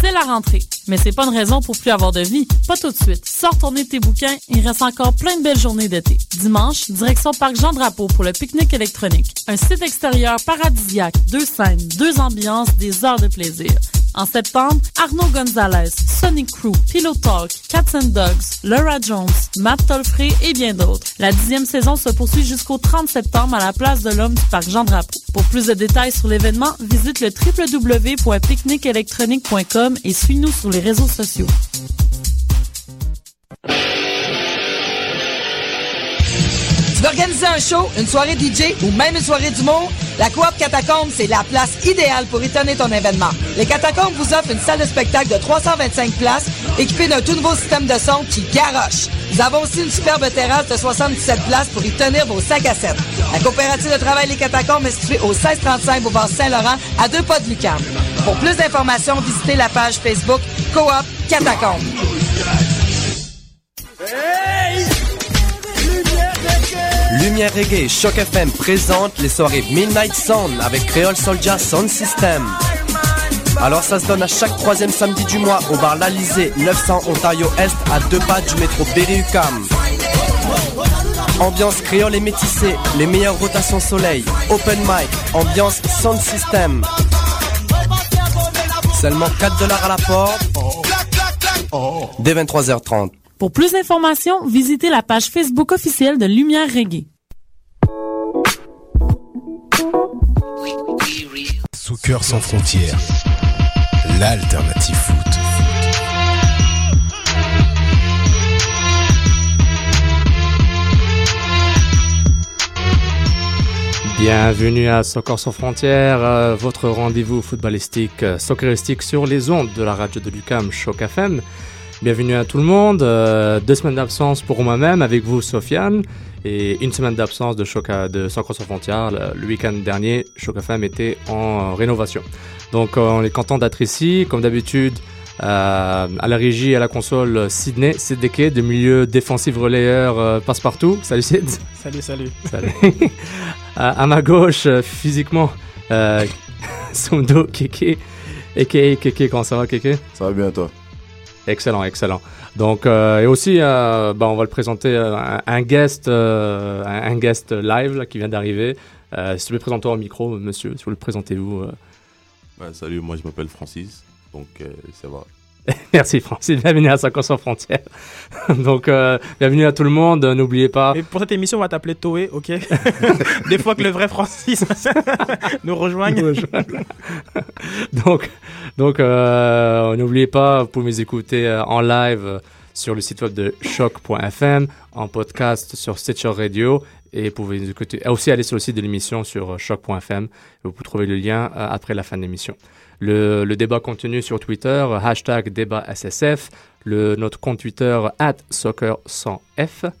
C'est la rentrée, mais c'est pas une raison pour plus avoir de vie. Pas tout de suite. Sors tourner tes bouquins, il reste encore plein de belles journées d'été. Dimanche, direction Parc Jean-Drapeau pour le pique-nique électronique. Un site extérieur paradisiaque, deux scènes, deux ambiances, des heures de plaisir. En septembre, Arnaud Gonzalez, Sonic Crew, Pillow Talk, Cats Dogs, Laura Jones, Matt Tolfré et bien d'autres. La dixième saison se poursuit jusqu'au 30 septembre à la place de l'Homme du Parc Jean-Drapeau. Pour plus de détails sur l'événement, visite le www.picnicelectronique.com et suis-nous sur les réseaux sociaux. Tu veux organiser un show, une soirée DJ ou même une soirée d'humour? La Coop Catacombe, c'est la place idéale pour étonner ton événement. Les Catacombes vous offrent une salle de spectacle de 325 places équipée d'un tout nouveau système de son qui garoche. Nous avons aussi une superbe terrasse de 77 places pour y tenir vos sacs à 7. La coopérative de travail Les Catacombes est située au 1635 Boulevard Saint-Laurent à deux pas de Lucam. Pour plus d'informations, visitez la page Facebook Coop Catacombes. Lumière Reggae Choc FM présente les soirées Midnight Sound avec Creole Soldier Sound System. Alors ça se donne à chaque troisième samedi du mois au bar L'Alizé, 900 Ontario Est, à deux pas du métro Berry-UQAM. Ambiance créole et métissée, les meilleures rotations soleil, open mic, ambiance sound system. Seulement 4 dollars à la porte. Dès 23h30. Pour plus d'informations, visitez la page Facebook officielle de Lumière Reggae. Soccer sans frontières, l'alternative foot. Bienvenue à Soccer sans frontières, euh, votre rendez-vous footballistique, euh, socceristique sur les ondes de la radio de Lucam Choc FM. Bienvenue à tout le monde. euh, deux semaines d'absence pour moi-même avec vous, Sofiane, et une semaine d'absence de Choc à- de Soccer sans frontières. Le, le week-end dernier, Choc FM était en euh, rénovation. Donc euh, on est content d'être ici, comme d'habitude. euh, à la régie, à la console, Sydney, Sideke, de milieu défensif relayeur euh, passe-partout. Salut Sid. Salut, salut. Salut. à, à ma gauche, euh, physiquement, euh, Sundo Keke. Aka Keke, comment ça va Keke? Ça va bien toi? Excellent, excellent. Donc, euh, et aussi, euh, bah, on va le présenter euh, un, un guest, euh, un, un guest live qui vient d'arriver. Si vous voulez présenter au micro, monsieur, si vous le présentez-vous. euh. Ouais, Salut, moi je m'appelle Francis, donc ça va. Merci Francis, bienvenue à 50 sans frontières. Donc, euh, bienvenue à tout le monde. N'oubliez pas. Et pour cette émission, on va t'appeler Toé, ok? Des fois que le vrai Francis nous rejoigne. donc, donc euh, n'oubliez pas, vous pouvez nous écouter euh, en live sur le site web de choc.fm, en podcast sur Stitcher Radio, et vous pouvez nous écouter, aussi aller sur le site de l'émission sur choc.fm. Vous pouvez trouver le lien après la fin de l'émission. Le, débat continue sur Twitter, hashtag débat SSF, le, notre compte Twitter at soccer100f.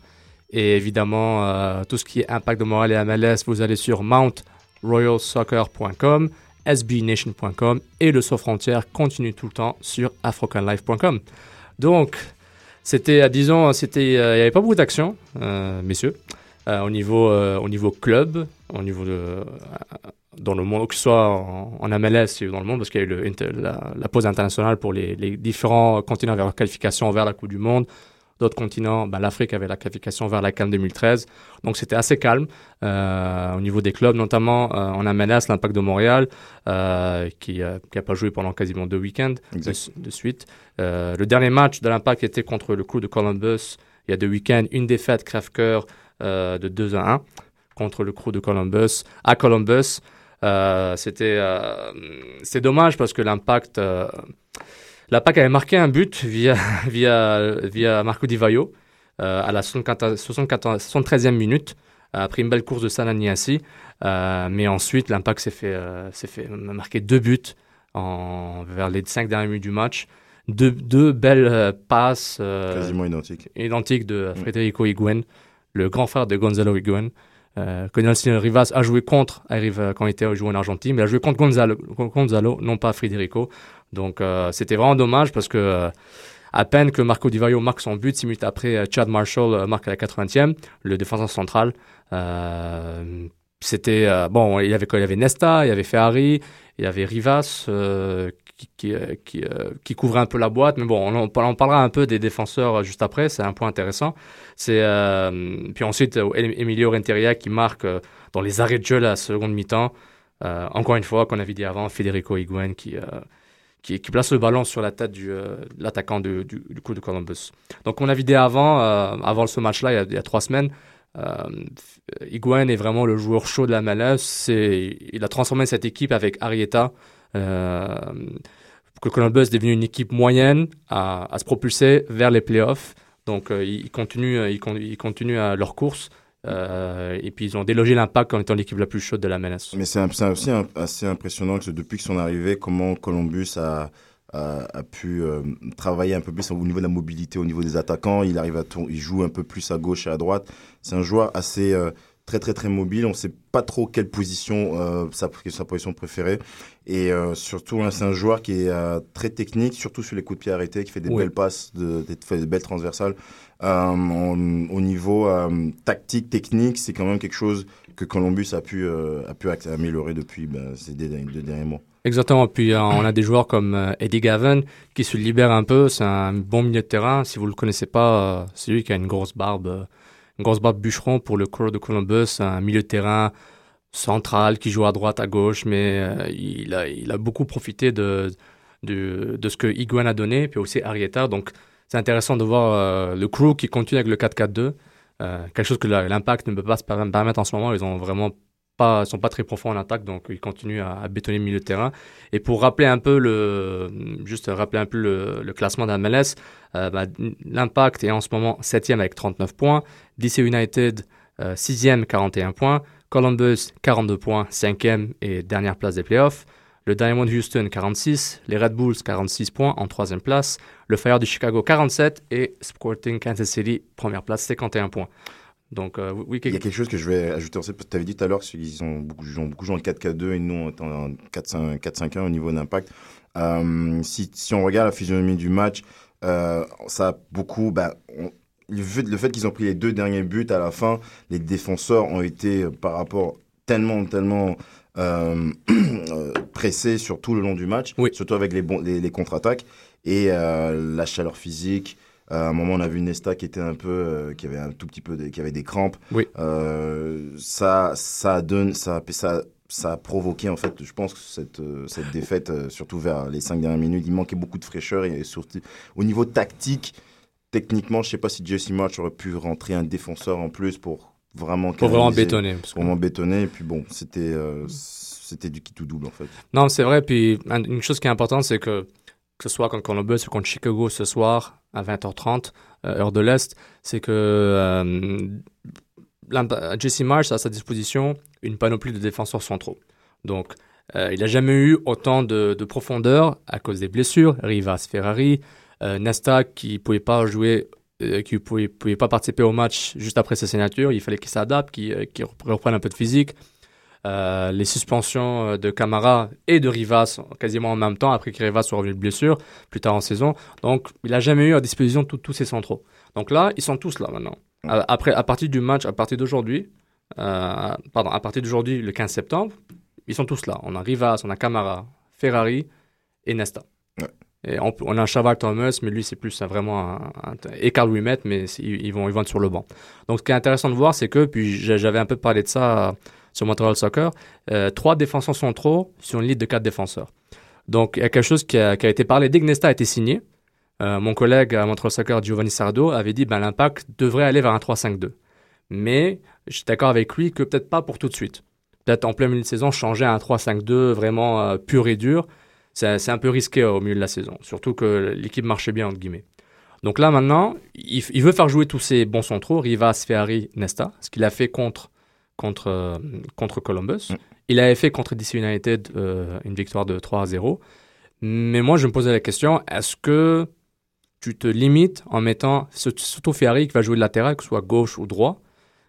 Et évidemment, euh, tout ce qui est impact de morale et MLS, vous allez sur mountroyalsoccer.com, sbnation.com et le Sauf Frontières continue tout le temps sur afrocanlife.com. Donc, c'était, euh, disons, c'était, euh, il n'y avait pas beaucoup d'action, messieurs, au niveau, au niveau club, au niveau de, dans le monde, que ce soit en, en MLS ou dans le monde, parce qu'il y a eu le la, la pause internationale pour les, les différents continents vers leur qualification vers la Coupe du Monde. D'autres continents, ben, l'Afrique avait la qualification vers la CAN 2013. Donc c'était assez calme euh, au niveau des clubs, notamment euh, en MLS, l'Impact de Montréal, euh, qui n'a pas joué pendant quasiment deux week-ends de, de suite. Le dernier match de l'Impact était contre le crew de Columbus. Il y a deux week-ends, une défaite crève-cœur de 2 à 1 contre le crew de Columbus à Columbus. Euh, c'était euh, c'est dommage parce que l'Impact euh, l'Impact avait marqué un but via via via Marco Di Vaio euh, à la 74, 74 73e minute après une belle course de Sananiasi. Euh, mais ensuite, l'Impact s'est fait, euh, fait marquer deux buts en, vers les cinq dernières minutes du match. Deux, deux belles passes Quasiment identiques. identiques de Federico Higuain, le grand frère de Gonzalo Higuain. Euh, Nelson Rivas a joué contre arrive, euh, quand il était joué en Argentine, mais il a joué contre Gonzalo, non pas Federico. Donc euh, c'était vraiment dommage parce que euh, à peine que Marco Di Vaio marque son but, six minutes après, Chad Marshall marque à la 80e, le défenseur central. C'était bon, il y avait Il y avait Nesta, il y avait Ferrari, il y avait Rivas qui, euh, euh, couvrait un peu la boîte. Mais bon, on, on parlera un peu des défenseurs euh, juste après. C'est un point intéressant. Puis ensuite Emilio Renteria qui marque dans les arrêts de jeu la seconde mi-temps. Encore une fois, qu'on avait dit avant, Federico Higuain qui place le ballon sur la tête de l'attaquant du, coup de Columbus. Donc on avait dit avant, avant ce match-là, il, y a- a trois semaines, euh, Higuain est vraiment le joueur chaud de la MLS. Il a transformé cette équipe avec Arieta. Euh, que Columbus est devenu une équipe moyenne à, se propulser vers les playoffs. Donc euh, ils, continuent, euh, ils, con- ils continuent à leur course. Et puis ils ont délogé l'impact en étant l'équipe la plus chaude de la MLS. Mais c'est aussi assez impressionnant que depuis son arrivée, comment Columbus a, pu travailler un peu plus au niveau de la mobilité, au niveau des attaquants. Il arrive à il joue un peu plus à gauche et à droite. C'est un joueur assez très très très mobile. On ne sait pas trop quelle position euh, sa, sa position préférée. Et euh, surtout, c'est un joueur qui est euh, très technique, surtout sur les coups de pied arrêtés, qui fait des Oui. belles passes, de, des, fait des belles transversales. Euh, au niveau tactique, technique, c'est quand même quelque chose que Columbus a pu, a pu améliorer depuis ben, ces deux, deux derniers mois. Exactement. Puis euh, on a des joueurs comme euh, Eddie Gavin qui se libère un peu. C'est un bon milieu de terrain. Si vous le connaissez pas, euh, c'est lui qui a une grosse barbe, barbe bûcheron pour le Crew de Columbus. Un milieu de terrain central qui joue à droite, à gauche, mais euh, il, a, beaucoup profité de, de, ce que Higuain a donné, puis aussi Arieta. Donc c'est intéressant de voir euh, le Crew qui continue avec le 4-4-2. Euh, quelque chose que l'impact ne peut pas se per- permettre en ce moment. Ils ont vraiment sont pas très profonds en attaque, donc ils continuent à, bétonner le milieu de terrain. Et pour rappeler un peu le, juste rappeler un peu le, classement MLS, euh, bah, l'impact est en ce moment 7 avec 39 points, DC United euh, 6e 41 points, Columbus 42 points, 5e et dernière place des playoffs. Le Diamond Houston 46, les Red Bulls 46 points en troisième place, le Fire de Chicago 47 et Sporting Kansas City première place 51 points. Donc euh, oui, Il y a quelque chose que je vais ajouter aussi, parce que tu avais dit tout à l'heure qu'ils ont beaucoup, ils ont beaucoup joué en 4-4-2 et nous on est en 4-5-1 au niveau d'impact. Euh, si, si on regarde la physionomie du match, euh, ça a beaucoup. Bah, on- le fait, qu'ils ont pris les deux derniers buts à la fin, les défenseurs ont été par rapport tellement, tellement pressés sur tout le long du match, Oui. surtout avec les, bons, les, les contre-attaques et la chaleur physique. Euh, à un moment, on a vu Nesta qui était un peu, euh, qui avait un tout petit peu, de- qui avait des crampes. Oui. Euh, ça, ça donne, ça, ça, ça a provoqué en fait, je pense que cette, cette défaite, surtout vers les cinq dernières minutes, il manquait beaucoup de fraîcheur et surtout au niveau tactique, techniquement, je sais pas si Jesse March aurait pu rentrer un défenseur en plus pour vraiment pour vraiment bétonner. parce que- pour vraiment bétonner. Et puis bon, c'était, euh, c'était du qui tout double en fait. Non, c'est vrai. Puis un- une chose qui est importante, c'est que que ce soit contre Columbus ou contre Chicago ce soir à 20h30, euh, heure de l'Est, c'est que euh, Jesse Marsh a à sa disposition une panoplie de défenseurs centraux. Donc, euh, il n'a jamais eu autant de, de profondeur à cause des blessures. Rivas, Ferrari, euh, Nesta qui pouvait pas jouer, qui pouvait, pouvait pas participer au match juste après sa signature. Il fallait qu'il s'adapte, qu'il reprenne un peu de physique. Euh, les suspensions euh, de Camara et de Rivas quasiment en même temps après que Rivas soit revenu de blessure plus tard en saison. Donc, il n'a jamais eu à disposition tous ses centraux. Donc là, ils sont tous là maintenant. À- Après, à partir du match, à partir d'aujourd'hui, euh, pardon, à partir d'aujourd'hui, le 15 septembre, ils sont tous là. On a Rivas, on a Camara, Ferrari et Nesta. Ouais. Et on, on a Chaval Thomas, mais lui, c'est plus vraiment un, un- et Carl Wimet, mais ils, vont, ils vont être sur le banc. Donc, ce qui est intéressant de voir, c'est que, puis j'a- j'avais un peu parlé de ça euh, sur Montreal Soccer, euh, trois défenseurs centraux sur une liste de quatre défenseurs. Donc, il y a quelque chose qui a, été parlé dès que Nesta a été signé. Euh, mon collègue à Montreal Soccer, Giovanni Sardo, avait dit ben, l'impact devrait aller vers un 3-5-2. Mais je suis d'accord avec lui que peut-être pas pour tout de suite. Peut-être en plein milieu de saison, changer à un 3-5-2 vraiment euh, pur et dur, c'est un peu risqué au milieu de la saison. Surtout que l'équipe marchait bien, entre guillemets. Donc là, maintenant, il, il veut faire jouer tous ses bons centraux, Rivas, Ferrari, Nesta, ce qu'il a fait contre, contre, euh, contre Columbus. Mm. Il avait fait contre DC United euh, une victoire de 3 à 0. Mais moi, je me posais la question, est-ce que tu te limites en mettant, surtout Ferrari qui va jouer de latéral, que ce soit gauche ou droit,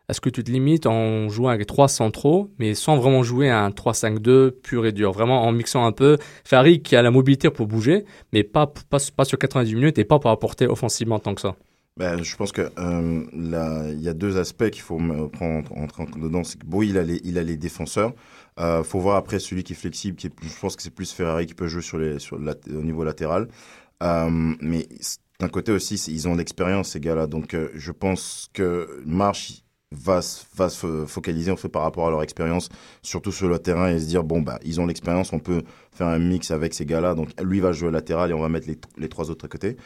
est-ce que tu te limites en jouant avec trois centraux, mais sans vraiment jouer un 3-5-2 pur et dur, vraiment en mixant un peu Ferrari qui a la mobilité pour bouger, mais pas, pas, pas sur 90 minutes et pas pour apporter offensivement tant que ça? Ben, je pense que euh, il y a deux aspects qu'il faut prendre en, en, dedans. C'est que bon, il a les, il défenseurs. Euh, faut voir après celui qui est flexible, qui est, je pense que c'est plus Ferrari qui peut jouer au niveau latéral. Euh, mais d'un côté aussi, ils ont l'expérience ces gars-là. Donc, euh, je pense que Marche va, se- focaliser en fait par rapport à leur expérience, surtout sur le terrain et se dire bon bah ils ont l'expérience, on peut faire un mix avec ces gars-là. Donc, lui va jouer latéral et on va mettre les trois autres à côté.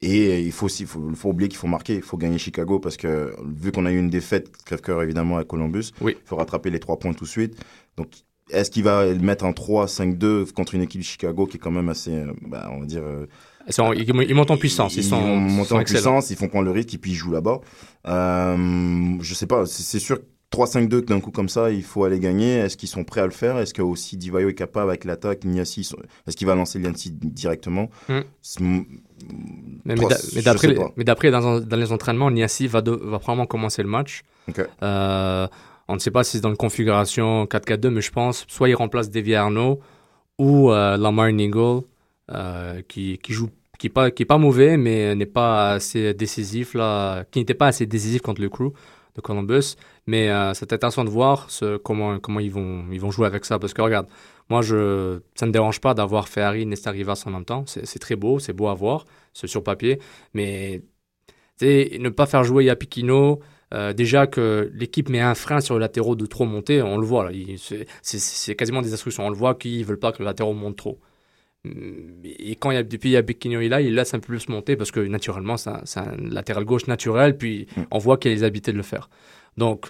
Et il faut aussi, il faut, faut oublier qu'il faut marquer, il faut gagner Chicago parce que vu qu'on a eu une défaite, crève-cœur évidemment à Columbus, Oui. il faut rattraper les trois points tout de suite. Donc, est-ce qu'il va mettre en 3-5-2 contre une équipe de Chicago qui est quand même assez, euh, bah, on va dire, euh, Ils, sont- ils- ils montent en puissance. Ils, sont, montent sont en excellents. puissance, ils font prendre le risque et puis ils jouent là-bas. Euh, je sais pas, c'est sûr. 3-5-2 d'un coup comme ça, il faut aller gagner. Est-ce qu'ils sont prêts à le faire? Est-ce que aussi Divayo est capable avec l'attaque Niassi, Est-ce qu'il va lancer Niassi directement? Hmm. Mais, mais d'après, les- dans, dans les entraînements, Niassi va, de- va probablement commencer le match. Euh, on ne sait pas si c'est dans une configuration 4-4-2, mais je pense soit il remplace Davy Arnaud ou euh, Lamar Nigel, euh, qui, qui joue, qui est pas, qui est pas mauvais, mais n'est pas assez décisif là, qui n'était pas assez décisif contre le crew de Columbus. Mais euh, c'est intéressant de voir ce, comment, comment ils vont, ils vont jouer avec ça, parce que regarde, moi je, ça ne me dérange pas d'avoir Ferrari et Nesta Rivas en même temps. C'est très beau, c'est beau à voir, c'est sur papier, mais ne pas faire jouer Yapikino, euh, déjà que l'équipe met un frein sur le latéraux de trop monter, on le voit il- c'est- quasiment des instructions. On le voit qu'ils veulent pas que le latéraux monte trop. Et quand il y a, depuis Yapikino est là, il laisse un peu plus monter parce que naturellement, c'est un, latéral gauche naturel. Puis Mm. on voit qu'il a les habiletés de le faire. Donc,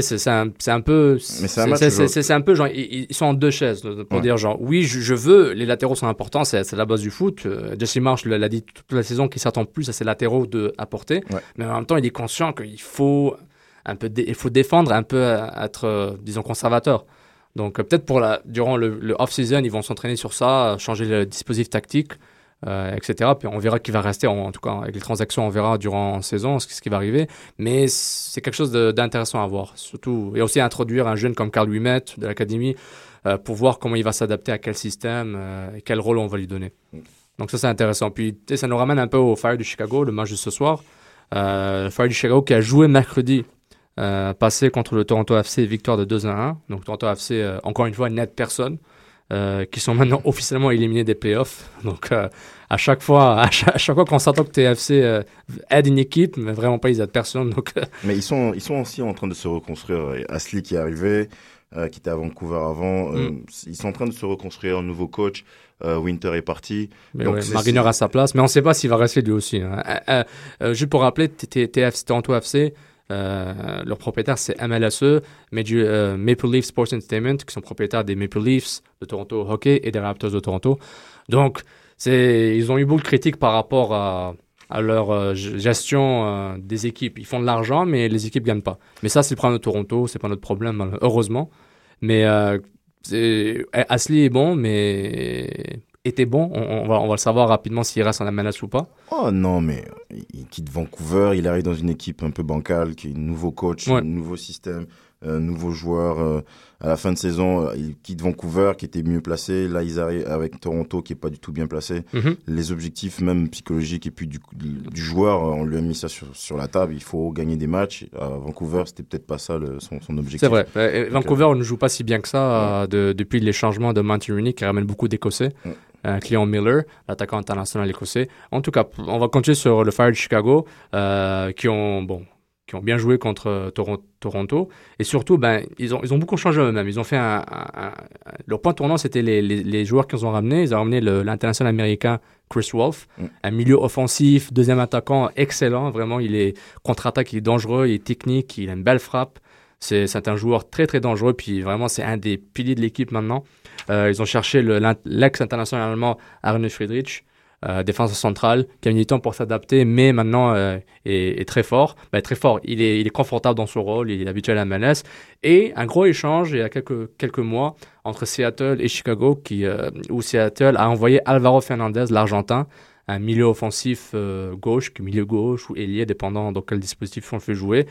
c'est un, un peu. C'est un peu genre, ils, ils sont en deux chaises pour Ouais. dire genre, oui, je, je veux, les latéraux sont importants, c'est la base du foot. Euh, Jesse Marsh l'a dit toute la saison qu'il s'attend plus à ses latéraux de apporter. Ouais. Mais en même temps, il est conscient qu'il faut un peu, il faut défendre, un peu euh, être, euh, disons, conservateur. Donc peut-être pour la, durant le, le off-season, ils vont s'entraîner sur ça, changer le dispositif tactique, euh, etc. Puis on verra qui va rester, en, tout cas avec les transactions, on verra durant la saison ce, ce qui va arriver. Mais c'est quelque chose de- d'intéressant à voir, surtout et aussi introduire un jeune comme Carl Wimet de l'académie euh, pour voir comment il va s'adapter à quel système euh, et quel rôle on va lui donner. Donc ça c'est intéressant. Puis ça nous ramène un peu au Fire du Chicago, le match de ce soir. Le Fire du Chicago qui a joué mercredi passé contre le Toronto FC, victoire de 2 à 1. Donc Toronto FC, encore une fois, n'aide personne, euh, qui sont maintenant officiellement éliminés des playoffs. Donc euh, à chaque fois, à chaque, à chaque fois qu'on s'entend que TFC euh, aide une équipe, mais vraiment pas, ils aident personne. Donc Mais ils sont, ils sont aussi en train de se reconstruire. Ashley qui est arrivé, qui était à Vancouver avant, Mm. ils sont en train de se reconstruire. Un nouveau coach, Winter est parti. mais Donc, ouais, Mariner à sa place, mais on ne sait pas s'il va rester lui aussi. hein. Juste pour rappeler, TFC, Toronto FC, euh, leur propriétaire c'est MLSE, du, euh, Maple Leaf Sports Entertainment, qui sont propriétaires des Maple Leafs de Toronto Hockey et des Raptors de Toronto. Donc, ils ont eu beaucoup de critiques par rapport à, leur euh, gestion euh, des équipes. Ils font de l'argent, mais les équipes gagnent pas. Mais ça, c'est le problème de Toronto, c'est pas notre problème, heureusement. Mais Ashley est bon, mais était bon. On, on va, on va le savoir rapidement s'il reste en MLS ou pas. Oh non, mais il quitte Vancouver, il arrive dans une équipe un peu bancale, qui est un nouveau coach, Ouais. un nouveau système, nouveau joueur. euh, à la fin de saison, euh, il quitte Vancouver, qui était mieux placé. Là, ils arrivent avec Toronto, qui est pas du tout bien placé. Mhm. Les objectifs, même psychologiques, et puis du, du joueur, euh, on lui a mis ça sur, sur la table. Il faut gagner des matchs. À Vancouver, c'était peut-être pas ça le- son, son objectif. C'est vrai. Euh, Vancouver on ne joue pas si bien que ça euh, de- depuis les changements de Monty Rooney qui ramène beaucoup d'Écossais. Ouais. Euh, Cleon Miller, l'attaquant international écossais. En tout cas, on va continuer sur le Fire de Chicago, euh, qui ont bon, qui ont bien joué contre euh, Toron- Toronto. Et surtout, ben, ils ont, ils ont beaucoup changé eux-mêmes. Ils ont fait un, un- un- leur point tournant, c'était les, les, les joueurs qu'ils ont ramenés. Ils ont ramené l'international américain Chris Wolf, Mm. un milieu offensif, deuxième attaquant excellent. Vraiment, il est contre-attaque, il est dangereux, il est technique, il a une belle frappe. C'est un joueur très très dangereux, puis vraiment c'est un des piliers de l'équipe maintenant. Euh, ils ont cherché l'ex-international allemand Arne Friedrich, euh, défenseur central, qui a mis du temps pour s'adapter, mais maintenant euh, est, très fort. Ben, très fort, il est, il est confortable dans son rôle, il est habitué à la MLS. Et un gros échange il y a quelques, quelques mois entre Seattle et Chicago, qui, euh, où Seattle a envoyé Alvaro Fernandez, l'Argentin, un milieu offensif euh, gauche, milieu gauche ou ailier, dépendant dans quel dispositif on le fait jouer,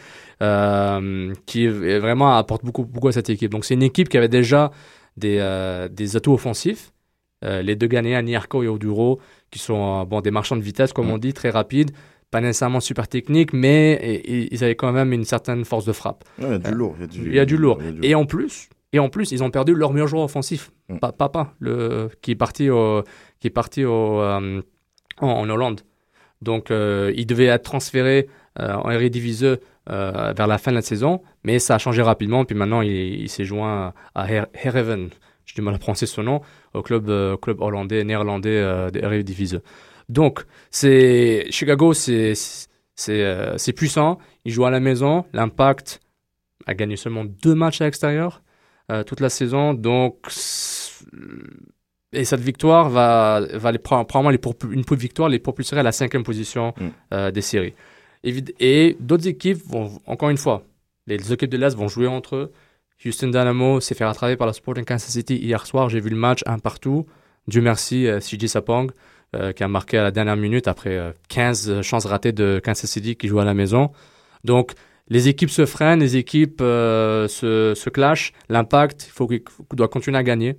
qui vraiment apporte beaucoup, beaucoup à cette équipe. Donc c'est une équipe qui avait déjà des, des atouts offensifs. Les deux Ghanéens, Niarco et Oduro, qui sont euh, bon, des marchands de vitesse, comme on dit, très rapides, pas nécessairement super techniques, mais et- et ils avaient quand même une certaine force de frappe. Ouais, il y a du lourd. Il y a du, lourd. Et en plus, et en plus, ils ont perdu leur meilleur joueur offensif, Mm. Pa- Papa, le qui est parti au qui est parti au euh, en, en Hollande. Donc, euh, il devait être transféré euh, en Eredivisie euh, vers la fin de la saison, mais ça a changé rapidement. Puis maintenant, il, il s'est joint à Her- Heerenveen. J'ai du mal à prononcer son nom au club euh, club hollandais, néerlandais euh, de Eredivisie. Donc, c'est Chicago, c'est c'est euh, c'est puissant. Ils jouent à la maison. L'impact a gagné seulement deux matchs à l'extérieur euh, toute la saison. Donc, et cette victoire va, va les, pro- probablement les une victoire les propulserait à la cinquième position Mm. des séries. Évid- Et d'autres équipes vont, encore une fois, les équipes de l'Est vont jouer entre eux. Houston Dynamo s'est fait rattraper par le Sporting Kansas City hier soir. J'ai vu le match un partout. Dieu merci, euh, CJ Sapong, euh, qui a marqué à la dernière minute après euh, 15 chances ratées de Kansas City qui joue à la maison. Donc, les équipes se freinent, les équipes euh, se, se clashent. L'impact, il faut qu'il doit continuer à gagner.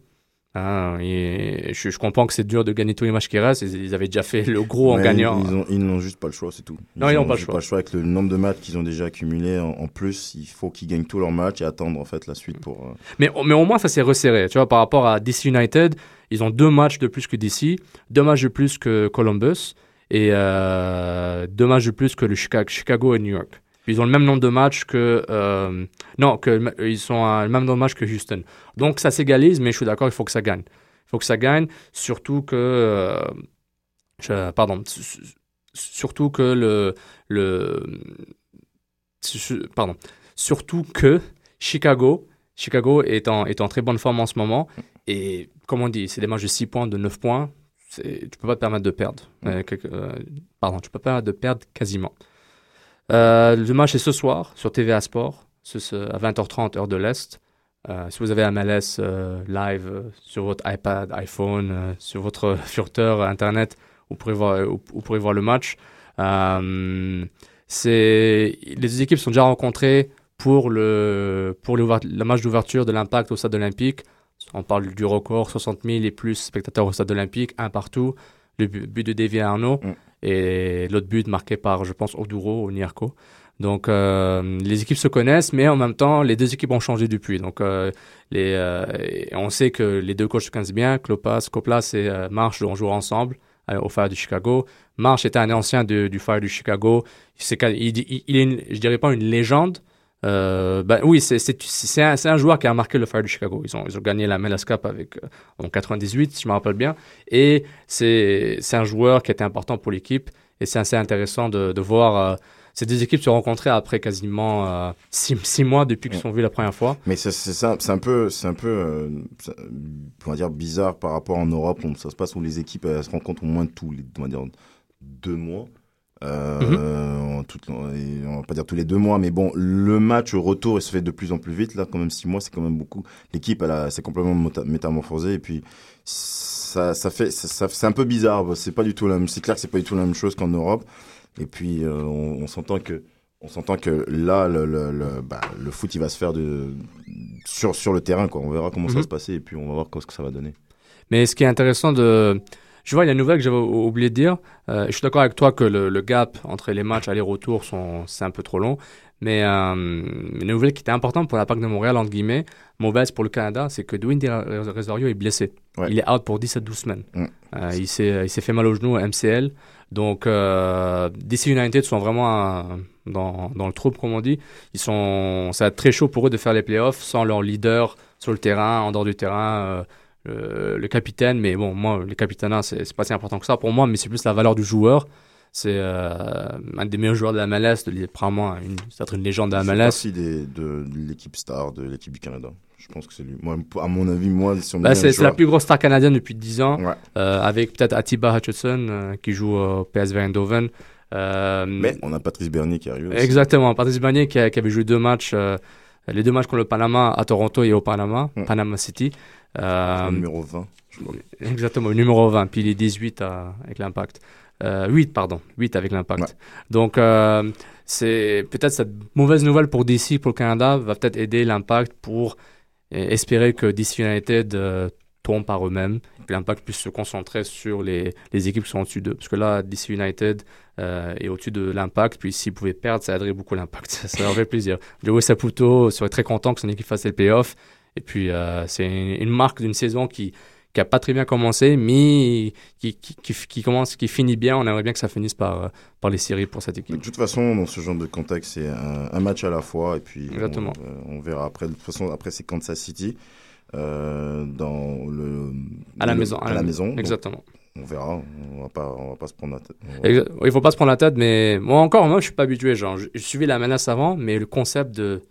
Hein, et je, je comprends que c'est dur de gagner tous les matchs qui restent. Ils, avaient déjà fait le gros en gagnant. Ils, ont- ils n'ont juste pas le choix, c'est tout. Non, ils n'ont pas le juste choix. Avec le nombre de matchs qu'ils ont déjà accumulés en, en plus, il faut qu'ils gagnent tous leurs matchs et attendre en fait la suite pour. euh, Mais, mais au moins, ça s'est resserré. Tu vois, par rapport à DC United, ils ont deux matchs de plus que DC, deux matchs de plus que Columbus et euh, deux matchs de plus que le Chicago, Chicago et New York. Ils ont le même nombre de matchs que. euh, non, que, ils sont à le même nombre de matchs que Houston. Donc ça s'égalise, mais je suis d'accord, il faut que ça gagne. Il faut que ça gagne, surtout que. euh, pardon. su- su- Surtout que le. le pardon. Surtout que Chicago Chicago est en, est en très bonne forme en ce moment. Et comme on dit, c'est des matchs de 6 points, de 9 points. Tu peux pas te permettre de perdre. Euh, pardon, tu peux pas te permettre de perdre quasiment. Euh, le match est ce soir sur TVA Sport, à 20h30 heure de l'Est. Euh, si vous avez MLS euh, live sur votre iPad, iPhone, sur votre furteur Internet, vous pourrez voir, le match. Les équipes sont déjà rencontrées pour le pour le match d'ouverture de l'Impact au Stade Olympique. On parle du record 60 000 et plus spectateurs au Stade Olympique, un partout. Le bu- but de Davy Arnaud Mm. Et l'autre but marqué par, je pense, Oduro ou Nierko. Donc euh, les équipes se connaissent, mais en même temps, les deux équipes ont changé depuis. Donc euh, les, euh, on sait que les deux coachs se connaissent bien. Klopas, Koplas et euh, Marsh ont joué ensemble euh, au Fire du Chicago. Marsh était un ancien de- du Fire du Chicago. Il, il- il est, une- je dirais pas une légende. Euh, ben oui, c'est un, un joueur qui a marqué le Fire du Chicago. Ils ont, ils ont gagné la MLS Cup avec, euh, en 98, si je me rappelle bien. Et c'est un joueur qui était important pour l'équipe. Et c'est assez intéressant de, de voir euh, ces deux équipes se rencontrer après quasiment euh, six, mois depuis qu'ils sont vus la première fois. Mais c'est un peu, un peu, euh, on va dire bizarre par rapport en Europe où ça se passe où les équipes elles se rencontrent au moins tous les, on dire deux mois. Euh, en tout- on va pas dire tous les deux mois, mais bon, le match retour il se fait de plus en plus vite. Là, quand même six mois, c'est quand même beaucoup. L'équipe, elle s'est complètement métamorphosée et puis ça, ça fait, ça, ça- c'est un peu bizarre. C'est pas du tout la même. C'est clair que c'est pas du tout la même chose qu'en Europe. Et puis euh, on, on s'entend que, on s'entend que là, le, le, le, bah, le foot, il va se faire de sur sur le terrain. Quoi. On verra comment ça Mhm. va se passer et puis on va voir ce que ça va donner. Mais ce qui est intéressant de... Je vois, il y a une nouvelle que j'avais ou- oublié de dire. Euh, je suis d'accord avec toi que le, le gap entre les matchs aller-retour, c'est un peu trop long. Mais euh, une nouvelle qui était importante pour la PAC de Montréal, entre guillemets, mauvaise pour le Canada, c'est que Dwayne De Rosario est blessé. Ouais. Il est out pour 10 à 12 semaines. Mm. Euh, il s'est fait mal au genou à MCL. Donc, euh, DC United sont vraiment euh, dans, dans le trouble, comme on dit. Ils sont, ça va être très chaud pour eux de faire les playoffs sans leur leader sur le terrain, en dehors du terrain. Euh, le, capitaine, mais bon, moi, le capitana, c'est c'est pas si important que ça pour moi, mais c'est plus la valeur du joueur. C'est euh, un des meilleurs joueurs de la MLS, probablement une, peut-être une légende de la C'est MLS. des, de, de l'équipe star de l'équipe du Canada. Je pense que c'est lui. Moi, à mon avis, moi, si on me Bah, c'est c'est la plus grosse star canadienne depuis 10 ans, Ouais. euh, avec peut-être Atiba Hutchinson euh, qui joue au PSV Eindhoven. Mais on a Patrice Bernier qui arrive. aussi. Exactement, Patrice Bagné qui, a- qui avait joué deux matchs, les deux matchs contre le Panama à Toronto et au Panama, Mm. Panama City. Euh, le numéro 20. je crois. Exactement, le numéro 20, puis il est 18 à- avec l'impact. Euh, 8, pardon, 8 avec l'impact. Ouais. Donc, euh, c'est peut-être cette mauvaise nouvelle pour DC, pour le Canada, va peut-être aider l'impact pour euh, espérer que DC United euh, tombe par eux-mêmes que l'Impact puisse se concentrer sur les, les équipes qui sont au-dessus d'eux. Parce que là, DC United euh, est au-dessus de l'Impact, puis s'ils pouvaient perdre, ça aiderait beaucoup l'Impact. Ça, leur fait plaisir. Joey Saputo serait très content que son équipe fasse les playoffs. Et puis, euh, c'est une, une marque d'une saison qui qui a pas très bien commencé, mais qui, qui, qui, qui commence, qui finit bien. On aimerait bien que ça finisse par, euh, par les séries pour cette De équipe. toute façon, dans ce genre de contexte, c'est un, un match à la fois. Et puis, Exactement. On, on verra après. De toute façon, après, c'est Kansas City. Euh, dans le, À la le- maison. À la maison. Donc, Exactement. on verra. On va pas, on va pas se prendre la tête. Va- Il faut pas se prendre la tête, mais moi encore, moi je suis pas habitué. Genre, je, je suivais la menace avant, mais le concept de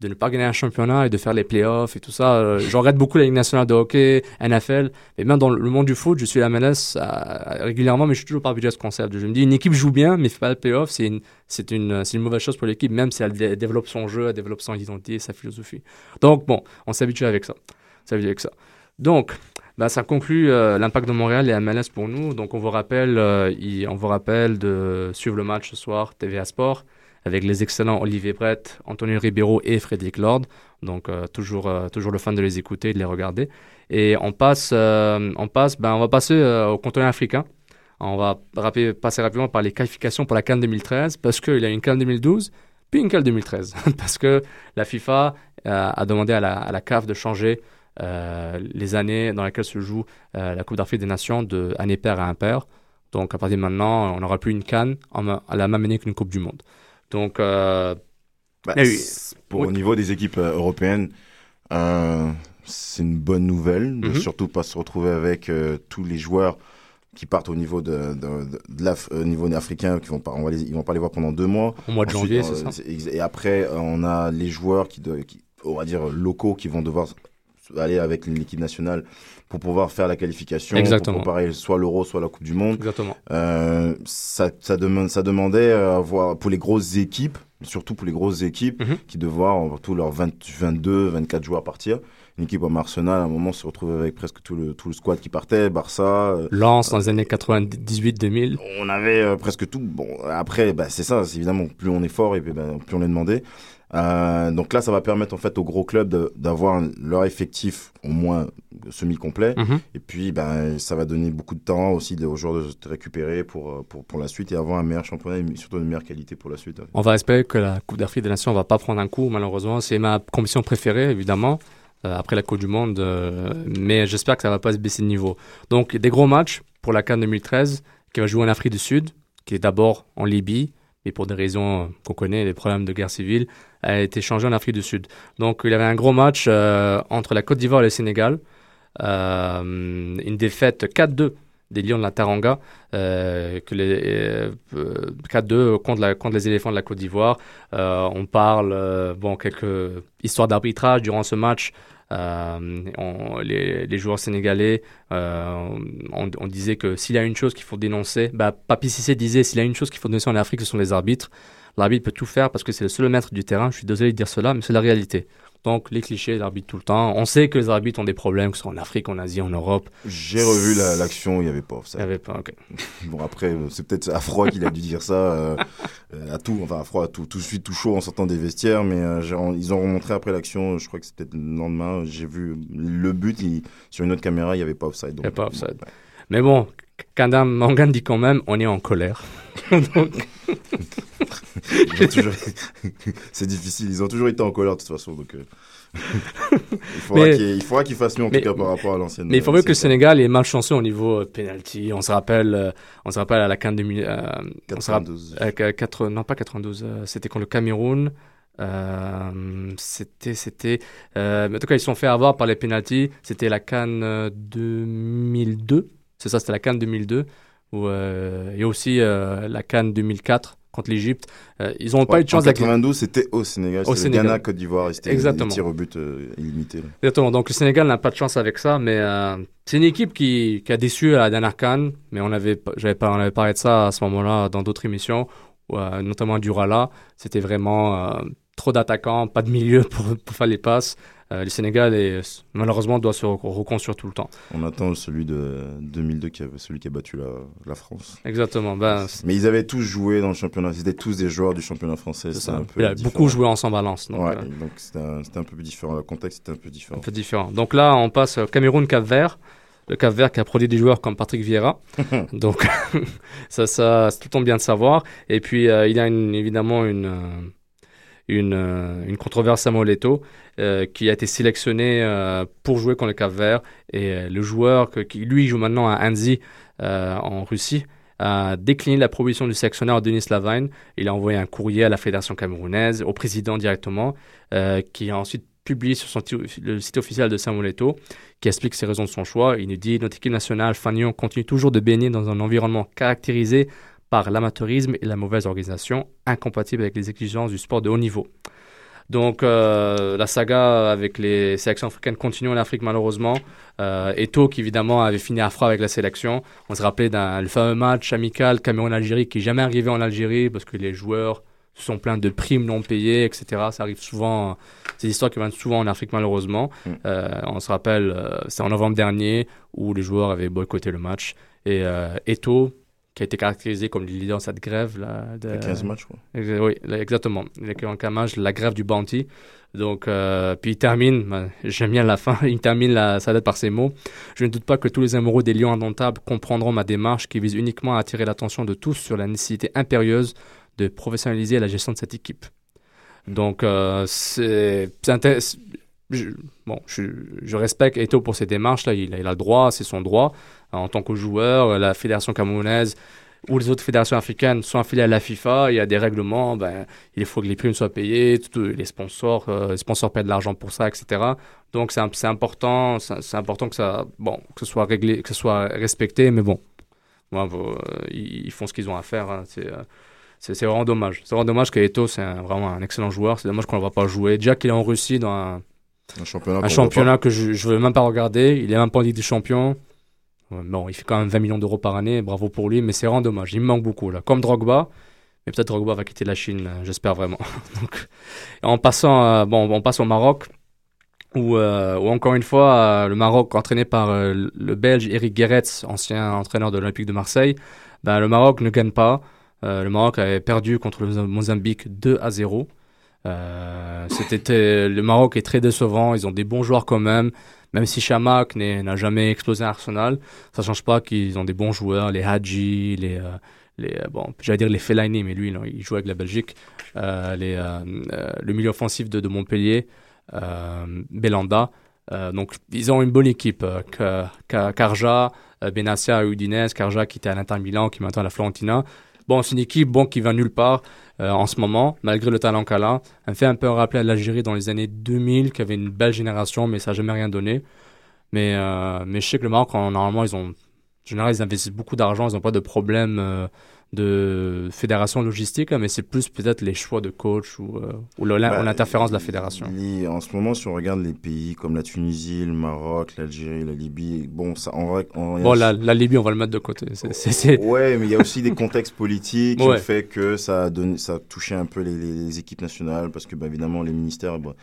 de ne pas gagner un championnat et de faire les playoffs et tout ça, euh, je regarde beaucoup la Ligue nationale de hockey, NFL, mais même dans le monde du foot, je suis la menace euh, régulièrement, mais je suis toujours habitué à ce concept. Je me dis, une équipe joue bien, mais fait pas le playoff, c'est une, c'est une, c'est une mauvaise chose pour l'équipe, même si elle dé- développe son jeu, elle développe son identité, sa philosophie. Donc bon, on s'habitue avec ça. S'habitue avec ça. Donc, bah, ça conclut euh, l'impact de Montréal et MLS pour nous. Donc, on vous rappelle, euh, on vous rappelle de suivre le match ce soir, TVA Sport, avec les excellents Olivier Brett, Antonio Ribeiro et Frédéric Lord. Donc, euh, toujours, euh, toujours le fun de les écouter de les regarder. Et on passe, euh, on passe, ben, on va passer au continent africain. On va passer rapidement par les qualifications pour la Cannes 2013 parce qu'il y a une Cannes 2012 puis une Cannes 2013 parce que la FIFA a demandé à la, CAF de changer les années dans lesquelles se joue la Coupe d'Afrique des Nations de année paire à impair. Donc à partir de maintenant, on n'aura plus une canne en à la même année qu'une Coupe du Monde. Donc euh, Bah, oui. pour Oui. au niveau des équipes euh, européennes, euh, c'est une bonne nouvelle, de Mhm. surtout pas se retrouver avec euh, tous les joueurs qui partent au niveau de, de, de, de niveau africain, qui vont pas, on va les, ils vont pas les voir pendant deux mois. au mois de Ensuite, janvier, c'est ça Et après, on a les joueurs qui, qui, on va dire locaux, qui vont devoir aller avec l'équipe nationale pour pouvoir faire la qualification, Exactement. pour préparer soit l'Euro, soit la Coupe du Monde. Exactement. Euh, ça, ça, demande, ça demandait à avoir, pour les grosses équipes, surtout pour les grosses équipes, Mhm. qui devaient avoir tous leurs 20, 22, 24 joueurs partir. Une équipe comme Arsenal, à un moment, se retrouvait avec presque tout le, tout le squad qui partait, Barça. euh, Lance dans les années 98-2000. on avait euh, presque tout. Bon, après, bah, c'est ça, évidemment, plus on est fort et bah, plus on est demandé. Euh, donc là, ça va permettre en fait aux gros clubs d'avoir leur effectif au moins semi-complet. Mhm. Et puis, ben, ça va donner beaucoup de temps aussi aux joueurs de se récupérer pour, euh, pour, pour la suite et avoir un meilleur championnat et surtout une meilleure qualité pour la suite. On va espérer que la Coupe d'Afrique des Nations va pas prendre un coup, malheureusement. C'est ma compétition préférée, évidemment, euh, après la Coupe du Monde. euh, mais j'espère que ça va pas se baisser de niveau. Donc, des gros matchs pour la CAN 2013, qui va jouer en Afrique du Sud, qui est d'abord en Libye, mais pour des raisons qu'on connaît, les problèmes de guerre civile, a été changé en Afrique du Sud. Donc, il y avait un gros match euh, entre la Côte d'Ivoire et le Sénégal. Euh, une défaite 4-2 des Lions de la Taranga, euh, que les, euh, euh, 4-2 contre, les éléphants de la Côte d'Ivoire. Euh, on parle, euh, bon, quelques histoires d'arbitrage durant ce match. Les, joueurs sénégalais, euh, on, on disait que s'il y a une chose qu'il faut dénoncer, bah, Papi Cissé disait s'il y a une chose qu'il faut dénoncer en Afrique, ce sont les arbitres. L'arbitre peut tout faire parce que c'est le seul maître du terrain. Je suis désolé de dire cela, mais c'est la réalité. Donc, les clichés, l'arbitre tout le temps. On sait que les arbitres ont des problèmes, que ce soit en Afrique, en Asie, en Europe. J'ai revu la- l'action, il n'y avait pas Il ça. y avait pas, ok. Bon, après, euh, c'est peut-être Afroy qui a dû dire ça euh, euh, à tout, enfin Afroy à tout, tout de suite, tout chaud en sortant des vestiaires, mais euh, ils ont remontré après l'action, je crois que c'était le lendemain, j'ai vu le but, il- sur une autre caméra, il n'y avait pas offside. Il y avait pas bon, offside. ouais. Mais bon, Kandam Mangan dit quand même, on est en colère. Donc, toujours- c'est difficile, ils ont toujours été en colère de toute façon, donc euh, il faudra qu'il qu'ils fassent mieux en mais- tout cas par rapport à l'ancienne. mais il faut mieux que le Sénégal est malchanceux au niveau euh, penalty. On se rappelle, euh, on se rappelle à la CAN 2000, euh, on se rappelle, 92. euh, non pas 92, euh, c'était contre le Cameroun. C'était, c'était, en tout cas, ils se sont fait avoir par les penalties. C'était la Cannes euh, 2002. C'est ça, c'était la Cannes 2002. Où, euh, et aussi euh, la Cannes 2004 contre l'Égypte. Euh, ils n'ont pas eu de chance en avec 92, c'était au Sénégal, Au Sénégal. Ghana, Côte d'Ivoire, c'était Exactement. tirs au but euh, illimités. là. Exactement. Donc le Sénégal n'a pas de chance avec ça, mais c'est une équipe qui, qui a déçu à la dernière Cannes, mais on avait, pas- j'avais pas, on avait parlé de ça à ce moment-là dans d'autres émissions, où, notamment du Rala. C'était vraiment trop d'attaquants, pas de milieu pour, pour faire les passes. Euh, le Sénégal est, malheureusement doit se re- reconstruire tout le temps. On attend celui de 2002, qui avait, celui qui a battu la, la France. Exactement. Ben, Mais ils avaient tous joué dans le championnat, ils étaient tous des joueurs du championnat français. c'est un peu différent. beaucoup joué ensemble à Lens. Donc, ouais, euh, donc c'était un, un peu différent, le contexte était un peu différent. un peu différent. Donc là, on passe Cameroun-Cap-Vert. le Cap Vert qui a produit des joueurs comme Patrick Vieira. Donc, ça, ça, c'est tout le temps bien de savoir. Et puis, euh, il y a une, évidemment une, euh, une, euh, une controverse à Moleto euh, qui a été sélectionné euh, pour jouer contre le Cap Vert. Et le joueur qui, lui, joue maintenant à Anzi en Russie a décliné la proposition du sélectionneur Denis Lavine. Il a envoyé un courrier à la fédération camerounaise, au président directement, qui a ensuite publié sur son le site officiel de Samuel Eto'o, qui explique ses raisons de son choix. Il nous dit Notre équipe nationale, Fagnon, continue toujours de baigner dans un environnement caractérisé par l'amateurisme et la mauvaise organisation, incompatible avec les exigences du sport de haut niveau. Donc, euh, la saga avec les sélections africaines continue en Afrique, malheureusement. Euh, Eto'o, qui évidemment avait fini à froid avec la sélection. On se rappelait d'un le fameux match amical Cameroun-Algérie qui n'est jamais arrivé en Algérie parce que les joueurs se sont plaints de primes non payées, etc. Ça arrive souvent, des histoires qui viennent souvent en Afrique, malheureusement. Mm. Euh, on se rappelle, c'est en novembre dernier où les joueurs avaient boycotté le match. Et Eto'o, qui a été caractérisé comme le leader de cette grève. Là, de, Il y a 15 matchs, quoi. Oui, exactement. Camage, la grève du bounty. Donc, euh, puis il termine, ben, j'aime bien la fin, il termine la, sa lettre par ces mots. Je ne doute pas que tous les amoureux des lions indomptables comprendront ma démarche qui vise uniquement à attirer l'attention de tous sur la nécessité impérieuse de professionnaliser la gestion de cette équipe. Donc, euh, c'est bon, je, respecte Eto pour ses démarches. Là, il, a- le droit, c'est son droit. En tant que joueur, la fédération camerounaise ou les autres fédérations africaines sont affiliées à la FIFA. Il y a des règlements. Ben, il faut que les primes soient payées. tout- les sponsors, euh, les sponsors de l'argent pour ça, etc. Donc, c'est important. C'est important que ça, bon, que ce soit réglé, que ce soit respecté. Mais bon, euh, ils, font ce qu'ils ont à faire. hein. C'est euh, vraiment dommage. C'est vraiment dommage qu'Eto, c'est vraiment un excellent joueur. C'est dommage qu'on ne le voit pas jouer. Déjà qu'il est en Russie dans Un championnat. un qu'on championnat que je ne veux même pas regarder. Il est même pas en Ligue des Champions. Bon, il fait quand même 20 millions d'euros par année. Bravo pour lui, mais c'est vraiment dommage. Il me manque beaucoup, là. Comme Drogba. Mais peut-être Drogba va quitter la Chine, j'espère vraiment. Donc, en passant, euh, bon, on passe au Maroc, où, euh, où encore une fois, euh, le Maroc, entraîné par euh, le Belge Eric Guéretz, ancien entraîneur de l'Olympique de Marseille, ben, le Maroc ne gagne pas. Le Maroc avait perdu contre le Mozambique 2 à 0. Euh, c'était le Maroc est très décevant. Ils ont des bons joueurs quand même. Même si Chamak n'a jamais explosé à Arsenal, ça change pas qu'ils ont des bons joueurs. Les Hadji, les, euh, euh, bon, j'allais dire les Fellaini, mais lui, il joue avec la Belgique. Les, le milieu offensif de, Montpellier, Belanda. Donc, ils ont une bonne équipe. Euh, Benassia Udinese, Karja qui était à l'Inter Milan, qui est maintenant à la Florentina. Bon, c'est une équipe bon, qui va nulle part euh, en ce moment, malgré le talent qu'elle a. Elle fait un peu rappeler à l'Algérie dans les années 2000, qui avait une belle génération, mais ça n'a jamais rien donné. Mais, euh, mais je sais que le Maroc, en- normalement, ils ont, en général, ils investissent beaucoup d'argent, ils n'ont pas de problème euh, de fédération logistique, mais c'est plus peut-être les choix de coach ou, euh, ou Bah, l'interférence de la fédération. les- en ce moment, si on regarde les pays comme la Tunisie, le Maroc, l'Algérie, la Libye, bon, ça, en vrai, en- Bon, la, la Libye, on va le mettre de côté. C'est- c'est- Ouais, mais il y a aussi des contextes politiques qui Ouais. ont fait que ça a, donné, ça a touché un peu les, les équipes nationales parce que, bah, évidemment, les ministères, bah,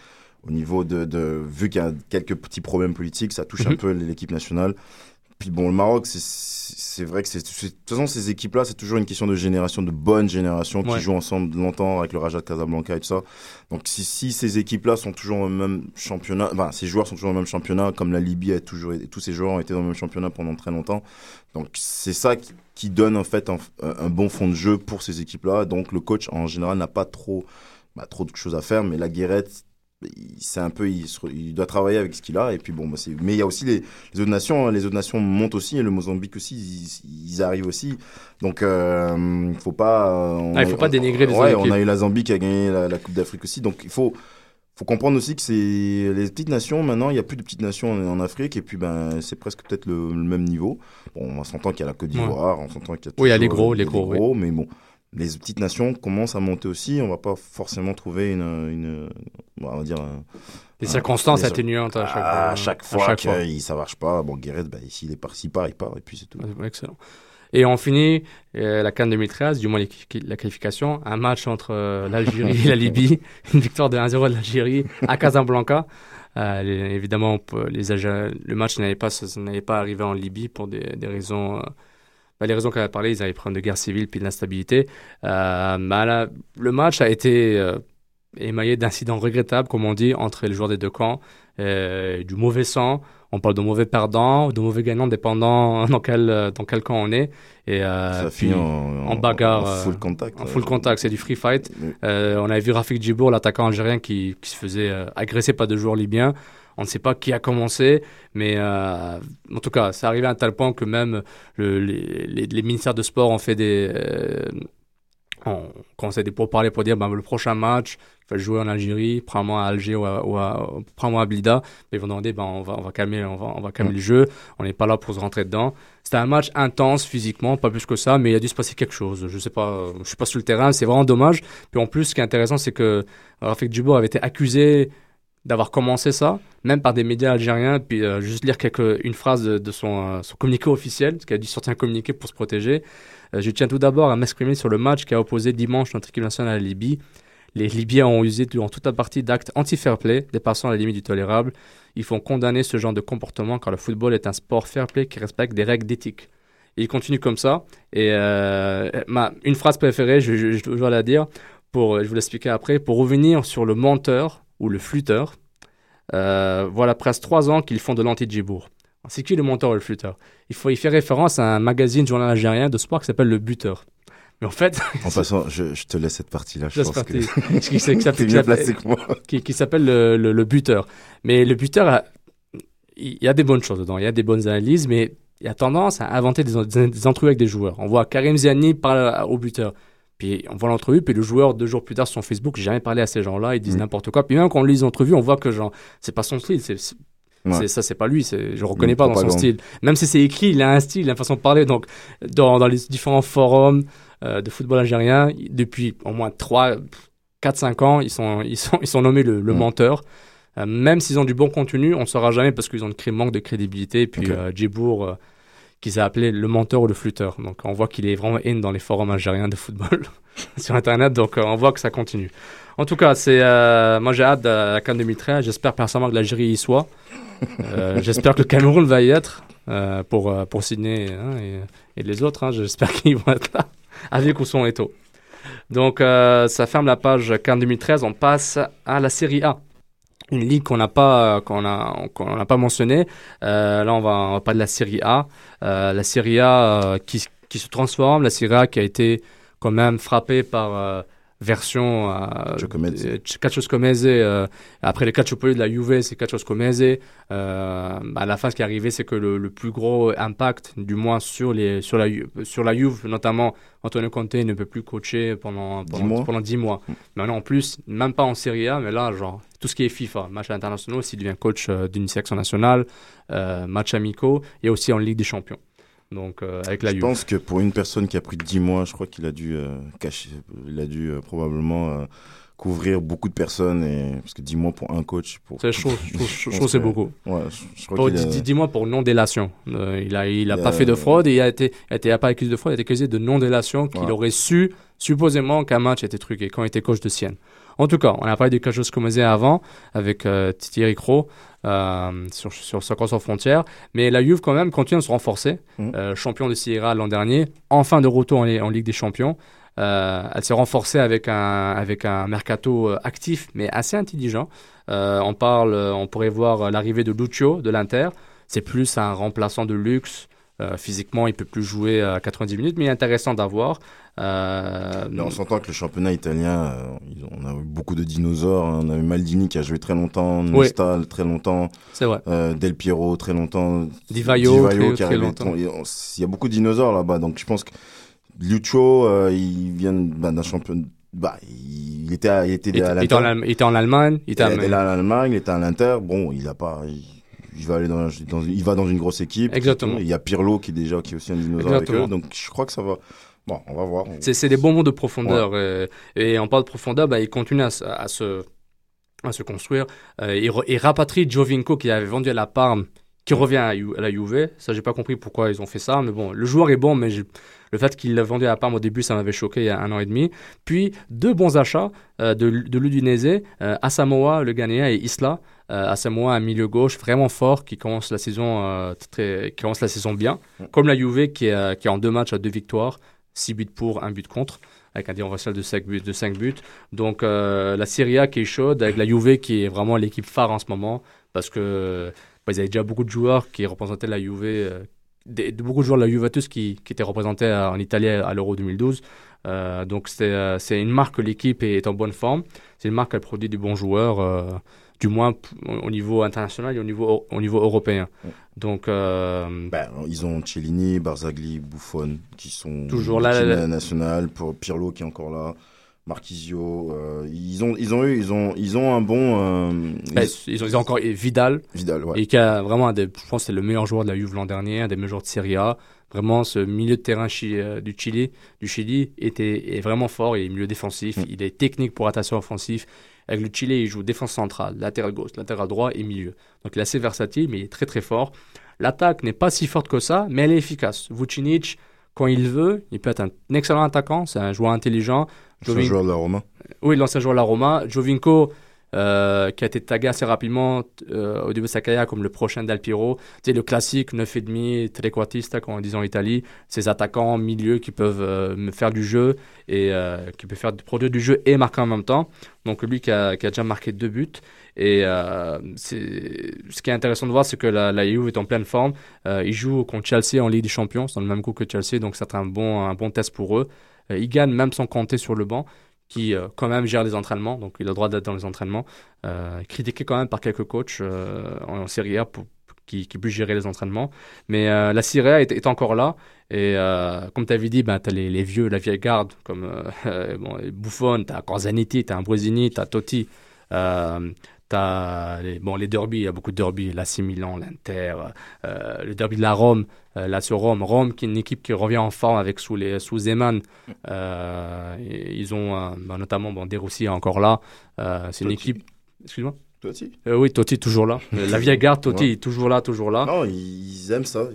au niveau de, de vu qu'il y a quelques petits problèmes politiques, ça touche un Mhm. peu l'équipe nationale. Puis bon, le Maroc, c'est- vrai que c'est, de toute façon, ces équipes-là, c'est toujours une question de génération, de bonnes générations qui Ouais. jouent ensemble longtemps avec le Raja de Casablanca et tout ça. Donc, si, si ces équipes-là sont toujours le même championnat, enfin, ces joueurs sont toujours le même championnat, comme la Libye a toujours, été- tous ces joueurs ont été dans le même championnat pendant très longtemps. Donc, c'est ça qui, qui donne en fait un, un bon fond de jeu pour ces équipes-là. Donc, le coach en général n'a pas trop, bah, trop de choses à faire, mais la Guérette, c'est un peu, il, se- il doit travailler avec ce qu'il a. Et puis bon, bah, mais il y a aussi les, les autres nations, hein. les autres nations montent aussi, et le Mozambique aussi, ils, ils arrivent aussi. Donc, euh, faut pas. euh, on Ah, il faut pas dénigrer les Ouais, on a eu la Zambie qui a gagné la, la Coupe d'Afrique aussi. Donc, il faut, faut comprendre aussi que c'est les petites nations. Maintenant, il y a plus de petites nations en, en Afrique, et puis ben, c'est presque peut-être le, le même niveau. Bon, on s'entend qu'il y a la Côte d'Ivoire, on s'entend qu'il y a Oui, il y a les toujours, gros, euh, les gros, oui. mais bon. Les petites nations commencent à monter aussi. On va pas forcément trouver une, une on va dire, Des circonstances des- atténuantes à chaque, à chaque fois à chaque que fois. il- ça marche pas. Bon, Guéret, bah, s'il est parti, il part, il part, et puis c'est tout. Excellent. Et on finit euh, la CAN 2013, du moins les- la qualification, un match entre euh, l'Algérie et la Libye, une victoire de 1-0 de l'Algérie à Casablanca. Euh, les- évidemment, les le match n'allait pas, n'allait pas arriver en Libye pour des, des raisons, euh, bah, les raisons qu'on a parlé, ils avaient des problèmes de guerre civile puis de l'instabilité. Euh, bah, le match a été, euh, émaillé d'incidents regrettables, comme on dit, entre les joueurs des deux camps, euh, du mauvais sang. On parle de mauvais perdants, de mauvais gagnants, dépendant dans quel, dans quel camp on est. Et, euh, Ça puis, finit en, en bagarre, en full euh, contact. en full contact, c'est du free fight. Euh, on avait vu Rafik Djibour, l'attaquant algérien, qui, qui se faisait euh, agresser par deux joueurs libyens. On ne sait pas qui a commencé, mais euh, en tout cas, c'est arrivé à un tel point que même le- les, les- les ministères de sport ont fait des. Euh, ont commencé des pourparlers pour dire ben, le prochain match, il faut jouer en Algérie, prends-moi à Alger ou, à, ou à- prends-moi à Blida. Ils vont demander ben, on, va, on va calmer, on va, on va calmer le jeu, on n'est pas là pour se rentrer dedans. C'était un match intense physiquement, pas plus que ça, mais il a dû se passer quelque chose. Je sais pas, je suis pas sur le terrain, c'est vraiment dommage. Puis en plus, ce qui est intéressant, c'est que Rafik Djibour avait été accusé d'avoir commencé ça, même par des médias algériens, puis euh, juste lire quelque, une phrase de, son, euh, son communiqué officiel, parce qu'il a dû sortir un communiqué pour se protéger. Euh, je tiens tout d'abord à m'exprimer sur le match qui a opposé dimanche notre équipe nationale à la Libye. Les Libyens ont usé durant toute la partie d'actes anti-fair play, dépassant la limite du tolérable. Il faut condamner ce genre de comportement car le football est un sport fair play qui respecte des règles d'éthique. Il continue comme ça. Et ma, une phrase préférée, je, je, je dois la dire, pour, je vous l'expliquer après, pour revenir sur le menteur ou le flûteur. Euh, voilà presque trois ans qu'ils font de l'anti-Djibour. C'est qui le menteur ou le flûteur? Il, faut, il fait référence à un magazine journal algérien de sport qui s'appelle Le Buteur. Mais en fait, En passant, je, je te laisse cette partie-là. Je pense partir. que qui, qui qui s'appelle- le, le- le buteur. Mais le buteur, a- il y a des bonnes choses dedans, il y a des bonnes analyses, mais il a tendance à inventer des, des, des avec des joueurs. On voit Karim Ziani parler au buteur. Puis on voit l'entrevue, puis le joueur, deux jours plus tard, sur son Facebook, j'ai jamais parlé à ces gens-là, ils disent Mm. n'importe quoi. Puis même quand on lit les entrevues, on voit que genre, c'est pas son style, c'est, Ouais. ça, c'est pas lui, je le reconnais Une pas dans son style. Même si c'est écrit, il a un style, il a une façon de parler. Donc, dans, dans les différents forums euh, de football algérien, depuis au moins 3, 4, 5 ans, ils sont, ils sont, ils sont nommés le, le Mm. menteur. Euh, même s'ils ont du bon contenu, on ne saura jamais parce qu'ils ont un manque de crédibilité. Et puis, Ok. euh, Djibour, euh, qu'ils a appelé le menteur ou le flûteur. Donc, on voit qu'il est vraiment in dans les forums algériens de football sur Internet. Donc, euh, on voit que ça continue. En tout cas, c'est, euh, moi, j'ai hâte de la CAN 2013. J'espère personnellement que l'Algérie y soit. Euh, j'espère que le Cameroun va y être euh, pour, euh, pour Sydney hein, et, et les autres. hein. J'espère qu'ils vont être là avec ou sans Eto. Donc, euh, ça ferme la page CAN 2013. On passe à la Série A. Une ligue qu'on n'a pas, qu'on qu'on n'a pas mentionnée. Euh, là, on va, on va parler de la Série A. Euh, la Série A euh, qui, qui se transforme. La Série A qui a été quand même frappée par euh, version euh, Giacometti. euh, euh, après le Calciopoli de la Juve, c'est Calcio Scomese. Euh, à la fin, ce qui est arrivé, c'est que le, le plus gros impact, du moins sur, les, sur, la, sur la Juve, notamment Antonio Conte ne peut plus coacher pendant, pendant, mois. pendant 10 mois. Maintenant, en plus, même pas en Serie A, mais là, genre, tout ce qui est FIFA, match internationaux, s'il devient coach euh, d'une sélection nationale, euh, match amicaux, et aussi en Ligue des Champions. Donc, euh, avec la Je pense que pour une personne qui a pris 10 mois, je crois qu'il a dû euh, cacher, il a dû euh, probablement couvrir beaucoup de personnes et parce que 10 mois pour un coach, pour. C'est chaud, je trouve- c'est beaucoup. Ouais, je, je crois Pour- qu'il a- dis- Dis-moi pour non-délation. Il a, il a pas fait de fraude et il a été, il a été pas accusé de fraude, il a été accusé de non-délation qu'il Ouais. aurait su, supposément, qu'un match était truqué quand il était coach de Sienne. En tout cas, on a parlé de quelque chose comme avant avec euh, Thierry Cros euh, sur, sur Soccer sans frontières. Mais la Juve, quand même, continue à se renforcer. Mhm. Euh, champion de Sierra l'an dernier, enfin de retour en, en Ligue des Champions. Elle s'est renforcée avec un, avec un mercato actif, mais assez intelligent. On parle, on pourrait voir l'arrivée de Lucio de l'Inter. C'est plus un remplaçant de luxe. Euh, physiquement, il peut plus jouer à 90 minutes, mais il est intéressant d'avoir. Euh, on s'entend que le championnat italien, euh, on a eu beaucoup de dinosaures. hein. On a eu Maldini qui a joué très longtemps, Oui. Nesta très longtemps, vrai. Del Piero très longtemps, Di Vaio, très- qui très longtemps. Il y a beaucoup de dinosaures là-bas, donc je pense que Lucio, euh, il vient bah, d'un champion. Bah, il était à, il était Il, à il était en il était en Allemagne. Il était à l'Allemagne, il était à l'Inter. Bon, il a pas. Il, il va aller dans, dans- il va dans une grosse équipe. Exactement. Il y a Pirlo qui est déjà qui est aussi un dinosaure avec eux, donc je crois que ça va. Bon, on va voir. C'est, c'est des bons mots de profondeur. euh, et on parle de profondeur, bah, il continue à, se- à se, à se construire. Euh, il, il rapatrie Giovinco qui avait vendu à la Parme, qui revient à, la Juve. Ça, j'ai pas compris pourquoi ils ont fait ça. Mais bon, le joueur est bon, mais le fait qu'il l'a vendu à Parme au début, ça m'avait choqué il y a un an et demi. Puis, deux bons achats euh, de, de l'Udinese, euh, Asamoah, le Ghanéen, et Isla. Euh, Asamoah, un milieu gauche vraiment fort qui commence la saison, euh, très, qui commence la saison bien. Comme la Juve qui est, qui est en deux matchs à deux victoires. 6 buts pour, 1 but contre, avec un différentiel de 5 buts. De 5 buts. Donc euh, la Serie A qui est chaude, avec la Juve qui est vraiment l'équipe phare en ce moment, parce que bah, ils avaient déjà beaucoup de joueurs qui représentaient la Juve, euh, des- de- beaucoup de joueurs de la Juventus qui, qui étaient représentés à- en Italie à l'Euro 2012. Euh, donc c'est euh, c'est une marque que l'équipe est en bonne forme. C'est une marque qui produit des bons joueurs, du moins au au niveau international et au niveau, au niveau européen. Donc euh, Ben, ils ont Cellini, Barzagli, Buffon qui sont Toujours là, là. nationale pour Pirlo qui est encore là, Marquisio. euh, ils ont ils ont eu ils ont ils ont un bon euh, ben, ils- ils, ont, ils ont encore Vidal, Vidal ouais. et qui a vraiment un des, je pense c'est le meilleur joueur de la Juve l'an dernier, un des meilleurs joueurs de Serie A. Vraiment, ce milieu de terrain chi- euh, du Chili, du Chili était, est vraiment fort. Il est milieu défensif, Mm. il est technique pour attaquer offensif. Avec le Chili, il joue défense centrale, latéral gauche, latéral droit et milieu. Donc il est assez versatile, mais il est très très fort. L'attaque n'est pas si forte que ça, mais elle est efficace. Vucinic, quand il veut, il peut être un excellent attaquant. C'est un joueur intelligent. C'est Jovin- joueur de la Roma. oui, l'ancien joueur de la Roma. Jovinko, euh, qui a été tagué assez rapidement euh, au début de sa carrière comme le prochain Del Piero. Sais, le classique 9,5, trequartista, comme on dit en Italie. Ces attaquants milieu qui peuvent euh, faire du jeu et qui peuvent faire produire du jeu et marquer en même temps. Donc lui qui a, qui a déjà marqué deux buts. Et c'est- ce qui est intéressant de voir, c'est que la, la Juve est en pleine forme. Ils jouent contre Chelsea en Ligue des Champions, c'est dans le même coup que Chelsea, donc c'est un bon, un bon test pour eux. Euh, ils gagnent même sans compter sur le banc qui euh, quand même gère les entraînements, donc il a le droit d'être dans les entraînements, euh, critiqué quand même par quelques coachs en, Serie A qui, qui puissent gérer les entraînements. Mais la Serie A est, encore là, et comme tu avais dit, ben, tu as les, vieux, la vieille garde, comme bon, Buffon, tu as Corzanetti, tu as Ambrosini, tu as Totti, tu as les, bon, les il y a beaucoup de derbies, l'AC Milan, l'Inter, le derby de la Rome, euh, Lazio Rome, Rome qui est une équipe qui revient en forme avec sous les sous Zeman. Euh, et ils ont euh, ben, notamment bon, De Rossi est encore là. Euh, c'est une Totti. équipe. Excuse-moi. Euh, oui, Totti toujours là. La vieille garde, Totti Ouais. est toujours là, toujours là. Non, ils aiment ça.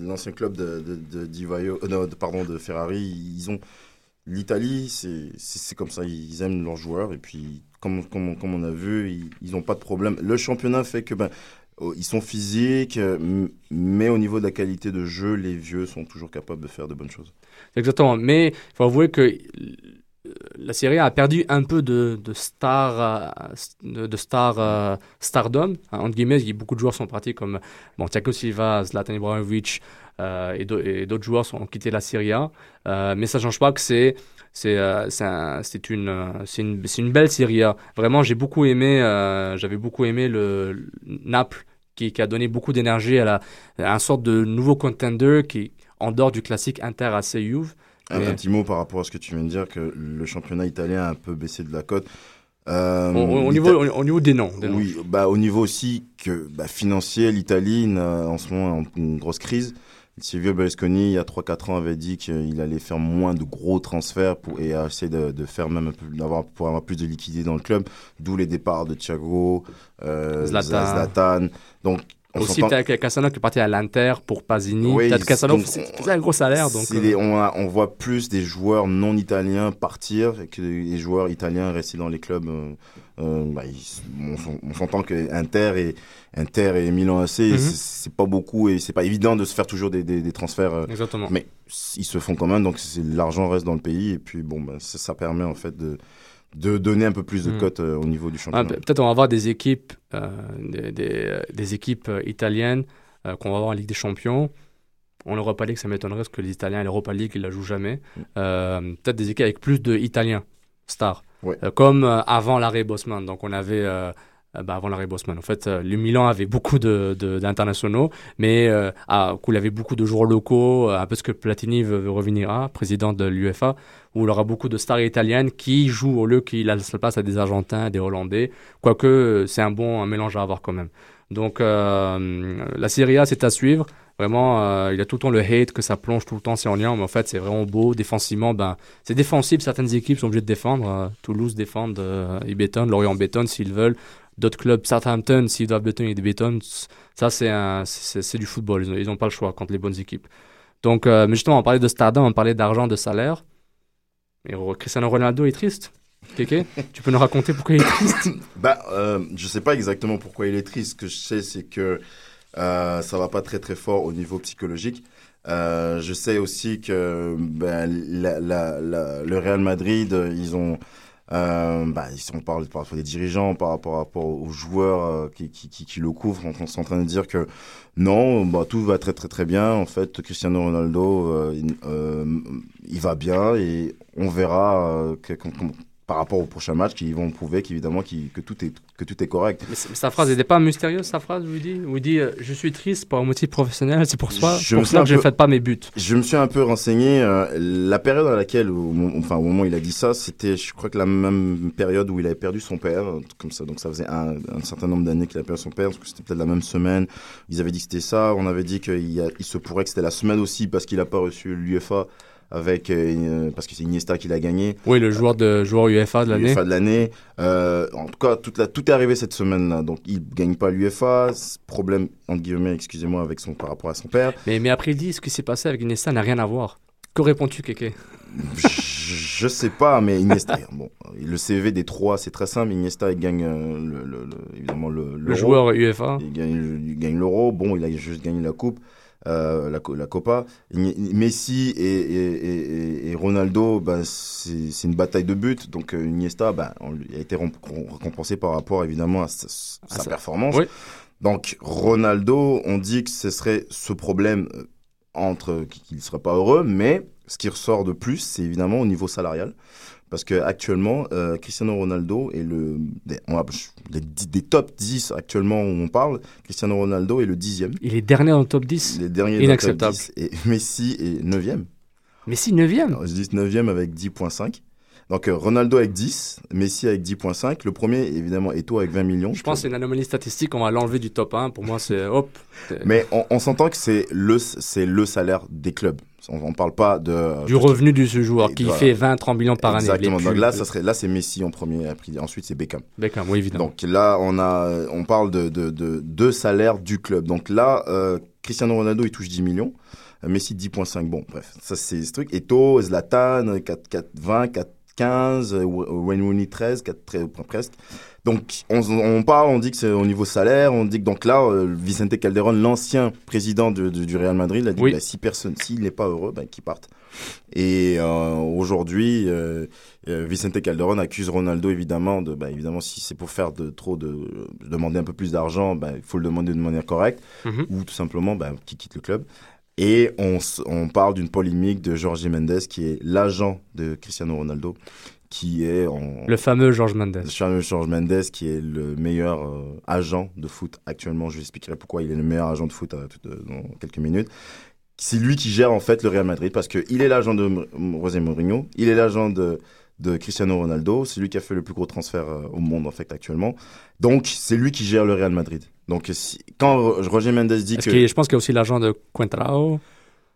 L'ancien club de, de, de, non, de- pardon, de Ferrari, ils ont. L'Italie, c'est comme ça. Ils aiment leurs joueurs. Et puis, comme, comme, comme on a vu, ils n'ont pas de problème. Le championnat fait que. Ben, ils sont physiques, euh, mais au niveau de la qualité de jeu, les vieux sont toujours capables de faire de bonnes choses. Exactement. Mais il faut avouer que euh, la Serie A perdu un peu de, de star, euh, de, de star, stardom. Hein, entre guillemets, beaucoup de joueurs sont partis comme bon, Thiago Silva, Zlatan Ibrahimovic et d'au- et d'autres joueurs ont quitté la Serie mais ça ne change pas que c'est c'est euh, c'est un- une euh, une une belle Serie A. Vraiment, j'ai beaucoup aimé euh, j'avais beaucoup aimé le, le Naples qui, qui a donné beaucoup d'énergie à la à un sorte de nouveau contender qui en dehors du classique Inter AC Juve. Un, Mais- un petit mot par rapport à ce que tu viens de dire, que le championnat italien a un peu baissé de la cote. Euh, Au, niveau, au, au niveau des noms. des noms. Oui, bah, au niveau aussi que bah, financier, l'Italie en ce moment une grosse crise. Silvio Berlusconi, il y a 3-4 ans, avait dit qu'il allait faire moins de gros transferts pour, et a essayé de, de faire même un peu, d'avoir, pour avoir plus de liquidité dans le club, d'où les départs de Thiago, euh, Zlatan. Zlatan. Donc, on Aussi, t'as Cassano qui est parti à l'Inter pour Pasini. Oui, t'as Cassano, c'est un gros salaire. Donc, euh, des- on, a- on voit plus des joueurs non italiens partir que les joueurs italiens rester dans les clubs. euh, euh, bah, ils- on s'en- on s'entend que Inter et Inter et Milan AC, Mhm. c'est- c'est pas beaucoup et c'est pas évident de se faire toujours des, des, des transferts. euh, Exactement. mais ils se font quand même, donc l'argent reste dans le pays et puis bon, bah, ça, ça permet en fait de de donner un peu plus de Mhm. cotes euh, au niveau du Ah, championnat. pe- Peut-être on va avoir des équipes, euh, des, des, euh, des équipes italiennes qu'on va avoir en Ligue des Champions. En Europa League, ça m'étonnerait parce que les Italiens, l'Europa League, ils la jouent jamais. Euh, Peut-être des équipes avec plus d'Italiens, stars. Ouais. Euh, comme euh, avant l'arrêt Bosman. Donc on avait, euh, bah, avant l'arrêt Bosman, en fait, euh, le Milan avait beaucoup de- de- d'internationaux, mais euh, où il avait beaucoup de joueurs locaux, euh, un peu ce que Platini veut, revenir à, président de l'UEFA, où il aura beaucoup de stars italiennes qui jouent au lieu qu'il la place à des Argentins, des Hollandais. Quoique, euh, c'est un bon un mélange à avoir quand même. Donc, euh, la Serie A, c'est à suivre. Vraiment, euh, il y a tout le temps le hate que ça plonge tout le temps, c'est en lien, mais en fait, c'est vraiment beau. Défensivement, ben, c'est défensif. Certaines équipes sont obligées de défendre. Euh, Toulouse défendent, euh, ils bétonnent. Lorient bétonne s'ils veulent. D'autres clubs, Southampton, s'ils doivent bétonner, ils bétonnent. Ça, c'est du football. Ils n'ont pas le choix contre les bonnes équipes. Donc, euh, mais justement, on parlait de stardom, on parlait d'argent, de salaire. Et Cristiano Ronaldo est triste. Kéké, tu peux nous raconter pourquoi il est triste? Bah, euh, je sais pas exactement pourquoi il est triste. Ce que je sais, c'est que euh, ça va pas très très fort au niveau psychologique. Je sais aussi que ben, la- la- la- le Real Madrid, ils ont, euh, bah, ils sont par, rapport des dirigeants, par rapport, aux joueurs euh, qui, qui, qui, qui le couvrent, on, on est en train de dire que non, bah, tout va très très très bien. En fait, Cristiano Ronaldo, euh, il, euh, va bien et on verra euh, que- par rapport au prochain match qu'ils vont prouver qu'évidemment que tout est que tout est correct. Mais sa phrase n'était pas mystérieuse, sa phrase, il dit, il dit euh, Je suis triste pour un motif professionnel, c'est pour, ça Je pour cela que je ne fais pas mes buts. Je me suis un peu renseigné. euh, la période à laquelle, au, enfin, au moment où il a dit ça, c'était, je crois que la même période où il avait perdu son père, comme ça. Donc ça faisait un, un certain nombre d'années qu'il a perdu son père. parce que C'était peut-être la même semaine. Ils avaient dit que c'était ça. On avait dit qu'il il se pourrait que c'était la semaine aussi parce qu'il n'a pas reçu l'UFA avec euh, parce que c'est Iniesta qui l'a gagné. Oui, le joueur, de, joueur UEFA de l'année. L'UEFA de l'année. Euh, en tout cas, toute la, tout est arrivé cette semaine-là. Donc, il gagne pas l'UEFA. Problème, entre guillemets, excusez-moi, avec son, par rapport à son père. Mais, mais après, il dit Ce qui s'est passé avec Iniesta n'a rien à voir. Que réponds-tu, Kéké? Je, je sais pas, mais Iniesta, bon, le CV des trois, c'est très simple. Iniesta, il gagne euh, le, le- le- évidemment le, joueur UEFA. Il gagne, il gagne l'euro. Bon, il a juste gagné la coupe, euh, la, co- la Copa. Messi et, et, et- et Ronaldo, bah, c'est une bataille de buts. Donc euh, Iniesta, bah, on a été récompensé par rapport évidemment à sa, À sa- performance. Oui. Donc Ronaldo, on dit que ce serait ce problème euh, entre qu'il ne serait pas heureux, mais ce qui ressort de plus, c'est évidemment au niveau salarial. Parce que actuellement, euh, Cristiano Ronaldo est le des, on va- des, des top 10 actuellement où on parle. Cristiano Ronaldo est le dixième. Il est dernier dans le top 10. Les derniers dans le top Inacceptable. 10, et Messi est neuvième. Messi, 9ème. Alors, je dis 9e avec 10.5. Donc euh, Ronaldo avec 10, Messi avec 10.5. Le premier, évidemment, Eto'o avec 20 millions. Je pense que c'est une anomalie statistique, on va l'enlever du top 1. Pour moi, c'est hop. Mais on, on s'entend que c'est le, c'est le salaire des clubs. On ne parle pas de... du revenu de ce joueur qui voilà. fait 20-30 millions par année. Exactement. Donc là, ça serait, là, c'est Messi en premier. Ensuite, c'est Beckham. Beckham, oui, évidemment. Donc là, on a, on parle de, de, de, de salaire du club. Donc là, euh, Cristiano Ronaldo, il touche 10 millions. Euh, Messi, 10.5. Bon, bref, ça, c'est ce truc. Eto, Zlatan, 4, 4, 20, 4, 15, euh, Wayne Rooney, 13, 4, très, presque. Donc, on, on parle, on dit que c'est au niveau salaire, on dit que donc là, euh, Vicente Calderon, l'ancien président de- de- du Real Madrid, a dit Oui. bah, si personne, s'il n'est pas heureux, ben, qu'il parte. Et euh, aujourd'hui, euh, euh, Vicente Calderon accuse Ronaldo évidemment de, bah, évidemment, si c'est pour faire de trop de, de demander un peu plus d'argent, bah, il faut le demander de manière correcte, Mhm. ou tout simplement bah, qu'il quitte le club. Et on, on parle d'une polémique de Jorge Mendes, qui est l'agent de Cristiano Ronaldo, qui est en, Le fameux George Mendes. Charles George Mendes, qui est le meilleur euh, agent de foot actuellement. Je vous expliquerai pourquoi il est le meilleur agent de foot euh, euh, dans quelques minutes. C'est lui qui gère en fait le Real Madrid parce qu'il est l'agent de José Mourinho, il est l'agent de, de Cristiano Ronaldo, c'est lui qui a fait le plus gros transfert euh, au monde en fait actuellement. Donc c'est lui qui gère le Real Madrid. Donc si- quand Ro- Roger Mendes dit que je pense qu'il y a aussi l'agent de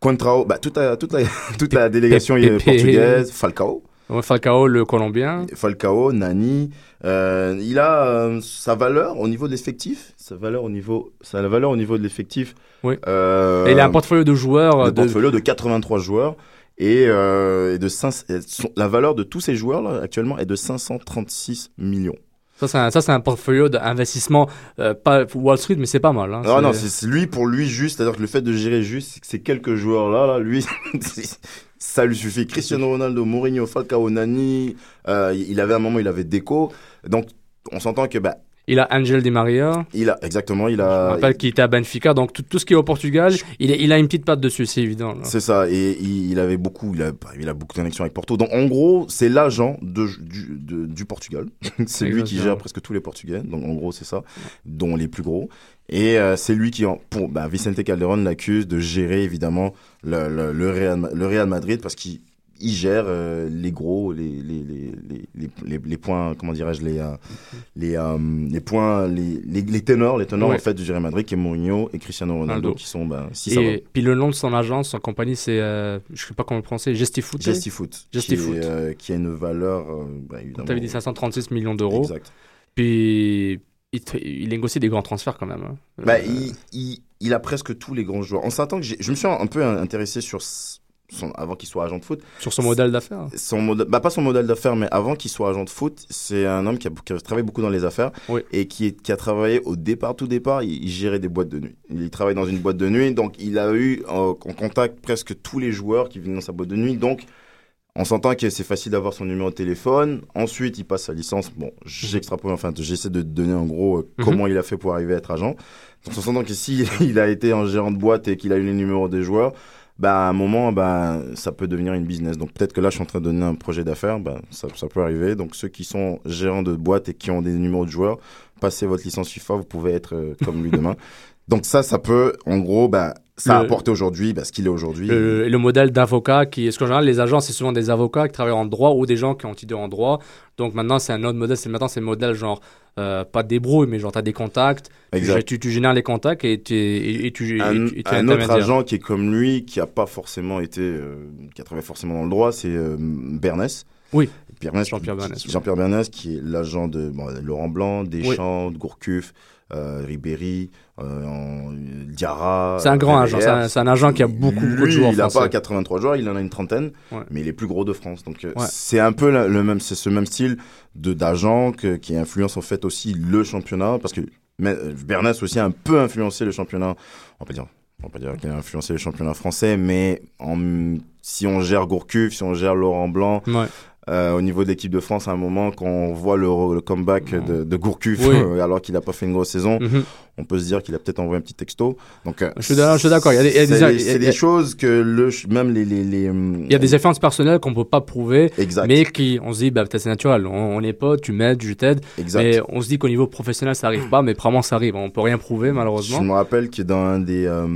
Quentrao. Bah, toute, la, toute, la, toute la délégation est portugaise, Falcao, Falcao, le Colombien. Falcao, Nani, euh, il a euh, sa valeur au niveau de l'effectif, sa valeur au niveau, sa valeur au niveau de l'effectif. Oui. Euh, Et il a un portfolio de joueurs. euh, de- portfolio de 83 joueurs et, euh, et de 5, et son- la valeur de tous ces joueurs là, actuellement est de 536 millions. Ça, c'est un, ça, c'est un portfolio d'investissement, euh, pas Wall Street, mais c'est pas mal. hein. Ah non, C'est- c'est c'est lui pour lui juste, c'est-à-dire que le fait de gérer juste ces quelques joueurs là, là lui, c'est- ça lui suffit. Cristiano Ronaldo, Mourinho, Falcao, Nani, euh, il avait un moment, il avait Deco, donc on s'entend que bah Il a Angel Di Maria. il a exactement, il Je me a, rappelle qu'il était à Benfica. Donc, tout, tout ce qui est au Portugal, il, il a une petite patte dessus, c'est évident. là. c'est ça, et il, il avait beaucoup, il a, il a beaucoup de connexions avec Porto. Donc en gros, c'est l'agent de, du, de- du Portugal. c'est lui qui gère presque tous les Portugais. Donc en gros, c'est ça, dont les plus gros. Et euh, c'est lui qui, en, pour, bah, Vicente Calderon l'accuse de gérer évidemment le, le, le, Real, Ma- le Real Madrid parce qu'il il gère euh, les gros, les, les, les, les, points, comment dirais-je, les, euh, les, euh, les points, les, ténors, les ténors Ouais. en fait du Real Madrid, qui est Mourinho et Cristiano Ronaldo, Ronaldo. qui sont, bah, si. Et puis le nom de son agence, son compagnie, c'est, euh, je sais pas comment le prononcer, Gestifoot. Gestifoot, Gesti qui, Foot. est, euh, qui a une valeur, euh, bah, évidemment. Tu avais dit 536 millions d'euros. Exact. Puis il, négocie des grands transferts quand même. hein. Bah, Euh, il, il, il a presque tous les grands joueurs. On s'attend que je me suis un peu intéressé sur son- avant qu'il soit agent de foot. Sur son modèle d'affaires. Son modèle, bah pas son modèle d'affaires, mais avant qu'il soit agent de foot, c'est un homme qui a, qui a travaillé beaucoup dans les affaires Oui. et qui, est, qui a travaillé au départ, tout départ, il, il gérait des boîtes de nuit. Il travaille dans une boîte de nuit, donc il a eu en, en contact presque tous les joueurs qui venaient dans sa boîte de nuit. Donc, on s'entend que c'est facile d'avoir son numéro de téléphone. Ensuite, il passe sa licence. Bon, j'extrapole, enfin, j'essaie de donner en gros euh, Mhm. comment il a fait pour arriver à être agent. Donc, on s'entend que si il a été en gérant de boîte et qu'il a eu les numéros des joueurs, bah, à un moment, bah, ça peut devenir une business. Donc, peut-être que là, je suis en train de donner un projet d'affaires. Bah, ça, ça peut arriver. Donc, ceux qui sont gérants de boîte et qui ont des numéros de joueurs, passez votre licence FIFA, vous pouvez être euh, comme lui demain. Donc, ça, ça peut, en gros, bah, ça a Le- apporté aujourd'hui bah, ce qu'il est aujourd'hui. Le, modèle d'avocat qui est-ce qu'en général les agents c'est souvent des avocats qui travaillent en droit ou des gens qui ont étudié en droit donc maintenant c'est un autre modèle c'est maintenant c'est le modèle genre euh, pas de débrouille mais genre tu as des contacts Exact. tu, tu génères les contacts et tu et, et tu un, et un autre agent qui est comme lui, qui a pas forcément été, euh, qui a travaillé forcément dans le droit, c'est euh, Bernès. Oui. Bernès, Jean-Pierre Bernès, oui. Jean-Pierre Bernès, qui est l'agent de bon, Laurent Blanc, Deschamps, de Gourcuff, Ribéry, en- Diarra. c'est un grand euh, agent c'est un, agent qui a beaucoup beaucoup de Lui, joueurs Il n'a pas 83 joueurs, il en a une trentaine, Ouais. mais il est plus gros de France. Donc euh, Ouais. c'est un peu la- le même, c'est ce même style de d'agent qui influence en fait aussi le championnat, parce que euh, Bernès aussi a un peu influencé le championnat. On peut dire, on peut dire qu'il a influencé le championnat français, mais en- si on gère Gourcuff, si on gère Laurent Blanc, Ouais. Euh, au niveau de l'équipe de France, à un moment, quand on voit le, le comeback de, de Gourcuff, Oui. euh, alors qu'il n'a pas fait une grosse saison, Mhm. on peut se dire qu'il a peut-être envoyé un petit texto. Donc, euh, Je suis d'accord- je. Il y a des- il y a des- des choses que le, même les, les, les, il y a des influences personnelles qu'on peut pas prouver Exact. mais qui on se dit bah peut-être c'est naturel on, on est potes tu m'aides je t'aide exact. mais on se dit qu'au niveau professionnel ça arrive pas mais probablement ça arrive on peut rien prouver Je malheureusement me rappelle que dans un des, euh,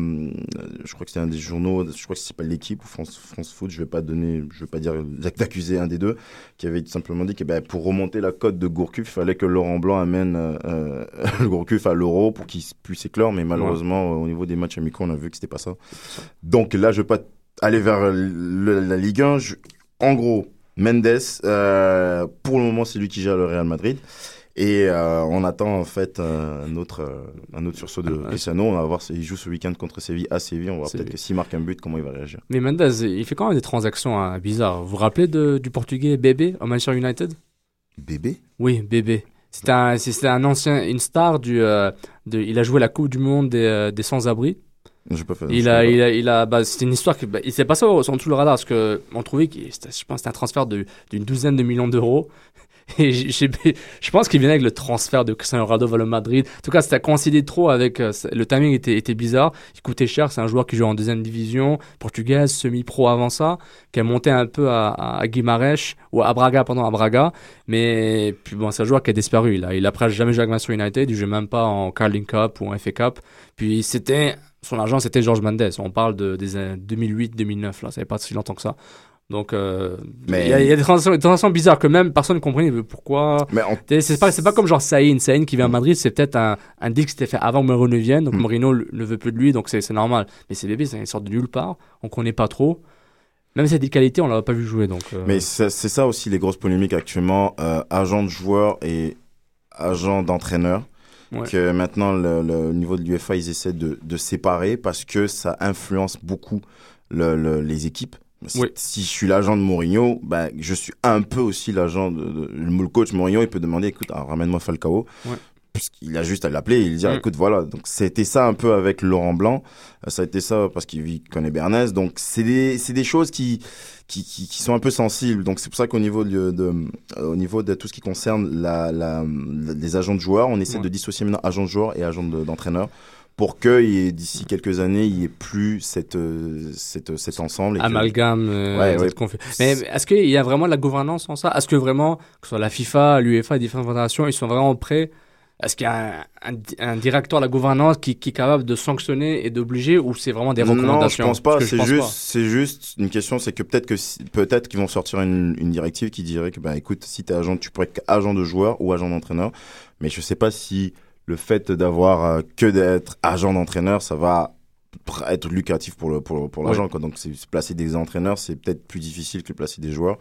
je crois que c'était un des journaux, je crois que c'est pas l'équipe ou France, France Foot, je vais pas donner, je vais pas dire d'accuser un des deux, qui avait simplement dit que ben, pour remonter la cote de Gourcuff, il fallait que Laurent Blanc amène euh, euh, le Gourcuff à l'Euro pour qu'il puisse éclore, mais malheureusement au niveau des matchs amicaux, on a vu que c'était pas ça. Donc là, je vais pas aller vers le- la Ligue 1. Je- en gros, Mendes, euh, pour le moment, c'est lui qui gère le Real Madrid. Et euh, on attend en fait euh, un autre, euh, un autre sursaut de Ouais. Cristiano. On va voir s'il joue ce week-end contre Séville à Séville. On va voir peut-être que s'il marque un but, comment il va réagir. Mais Mendes, il fait quand même des transactions hein, bizarres. Vous vous rappelez de- du portugais Bébé au Manchester United? Bébé? Oui, Bébé. C'était un, ancien, une star du. euh, de, il a joué la Coupe du Monde des, des sans-abri. Pas fait. Il a, il a, il a, bah, c'était une histoire qui, bah, il s'est passé sur tout le radar parce que on trouvait que c'était- je pense, que c'était un transfert d'une douzaine de millions d'euros. Et je pense qu'il venait avec le transfert de Cristiano Ronaldo vers le Madrid. En tout cas, c'était coïncidé trop avec euh, le timing était, était bizarre. Il coûtait cher. C'est un joueur qui joue en deuxième division portugaise, semi-pro avant ça, qui a monté un peu à, à Guimarães ou à Braga, pardon, à Braga. Mais bon, c'est un joueur qui a disparu. A, il a presque jamais joué avec Manchester United. Il joue même pas en Carling Cup ou en FA Cup. Puis c'était son agent, c'était George Mendes. On parle de, des années 2008-2009, là. Ça fait pas si longtemps que ça. Donc, euh, Mais- il y, a- il y a des transactions bizarres que même personne ne comprenait pourquoi. Mais T'sais, C'est pas, comme genre Saïn. Saïn qui vient à Madrid, c'est peut-être un, un deal qui s'était fait avant que Mourinho vienne. Donc Mm. Ne veut plus de lui, donc c'est normal. Mais ces bébés, c'est sort de nulle part. On connaît pas trop. Même si c'est des qualités, on l'a pas vu jouer. Donc, euh, Mais c'est ça aussi les grosses polémiques actuellement, euh, agent de joueur et agent d'entraîneur. Ouais. Que maintenant, le, le- au niveau de l'UFA, ils essaient de, de séparer parce que ça influence beaucoup le- le- les équipes. Si- Oui. Si je suis l'agent de Mourinho, ben, je suis un peu aussi l'agent de, de- le coach Mourinho. Il peut demander, écoute, ah, ramène-moi Falcao. Ouais. Puisqu'il a juste à l'appeler et lui dire, écoute, voilà. Donc, c'était ça un peu avec Laurent Blanc. Euh, Ça a été ça parce qu'il vit- connaît Bernès. Donc, c'est des, c'est des choses qui, qui, qui, qui sont un peu sensibles. Donc, c'est pour ça qu'au niveau de, de, euh, au niveau de tout ce qui concerne la, la, les agents de joueurs, on essaie Ouais. de dissocier maintenant agent de joueur et agent de- d'entraîneur pour que d'ici quelques années, il n'y ait plus cette, euh, cette, cet ensemble. et que- amalgame, euh, Ouais, cette ouais. confu- Mais est-ce qu'il y a vraiment de la gouvernance en ça? Est-ce que vraiment, que ce soit la FIFA, l'UEFA, les différentes fédérations, ils sont vraiment prêts? Est-ce qu'il y a un, un, un directeur de la gouvernance qui, qui est capable de sanctionner et d'obliger ou c'est vraiment des Non, recommandations? je pense pas. Parce que je C'est pense juste, pas. c'est juste une question. C'est que peut-être que si- peut-être qu'ils vont sortir une, une directive qui dirait que bah écoute, si t'es agent, tu pourrais être agent de joueur ou agent d'entraîneur. Mais je sais pas si le fait d'avoir euh, que d'être agent d'entraîneur, ça va être lucratif pour le pour, pour l'agent. Donc c'est placer des entraîneurs, c'est peut-être plus difficile que placer des joueurs.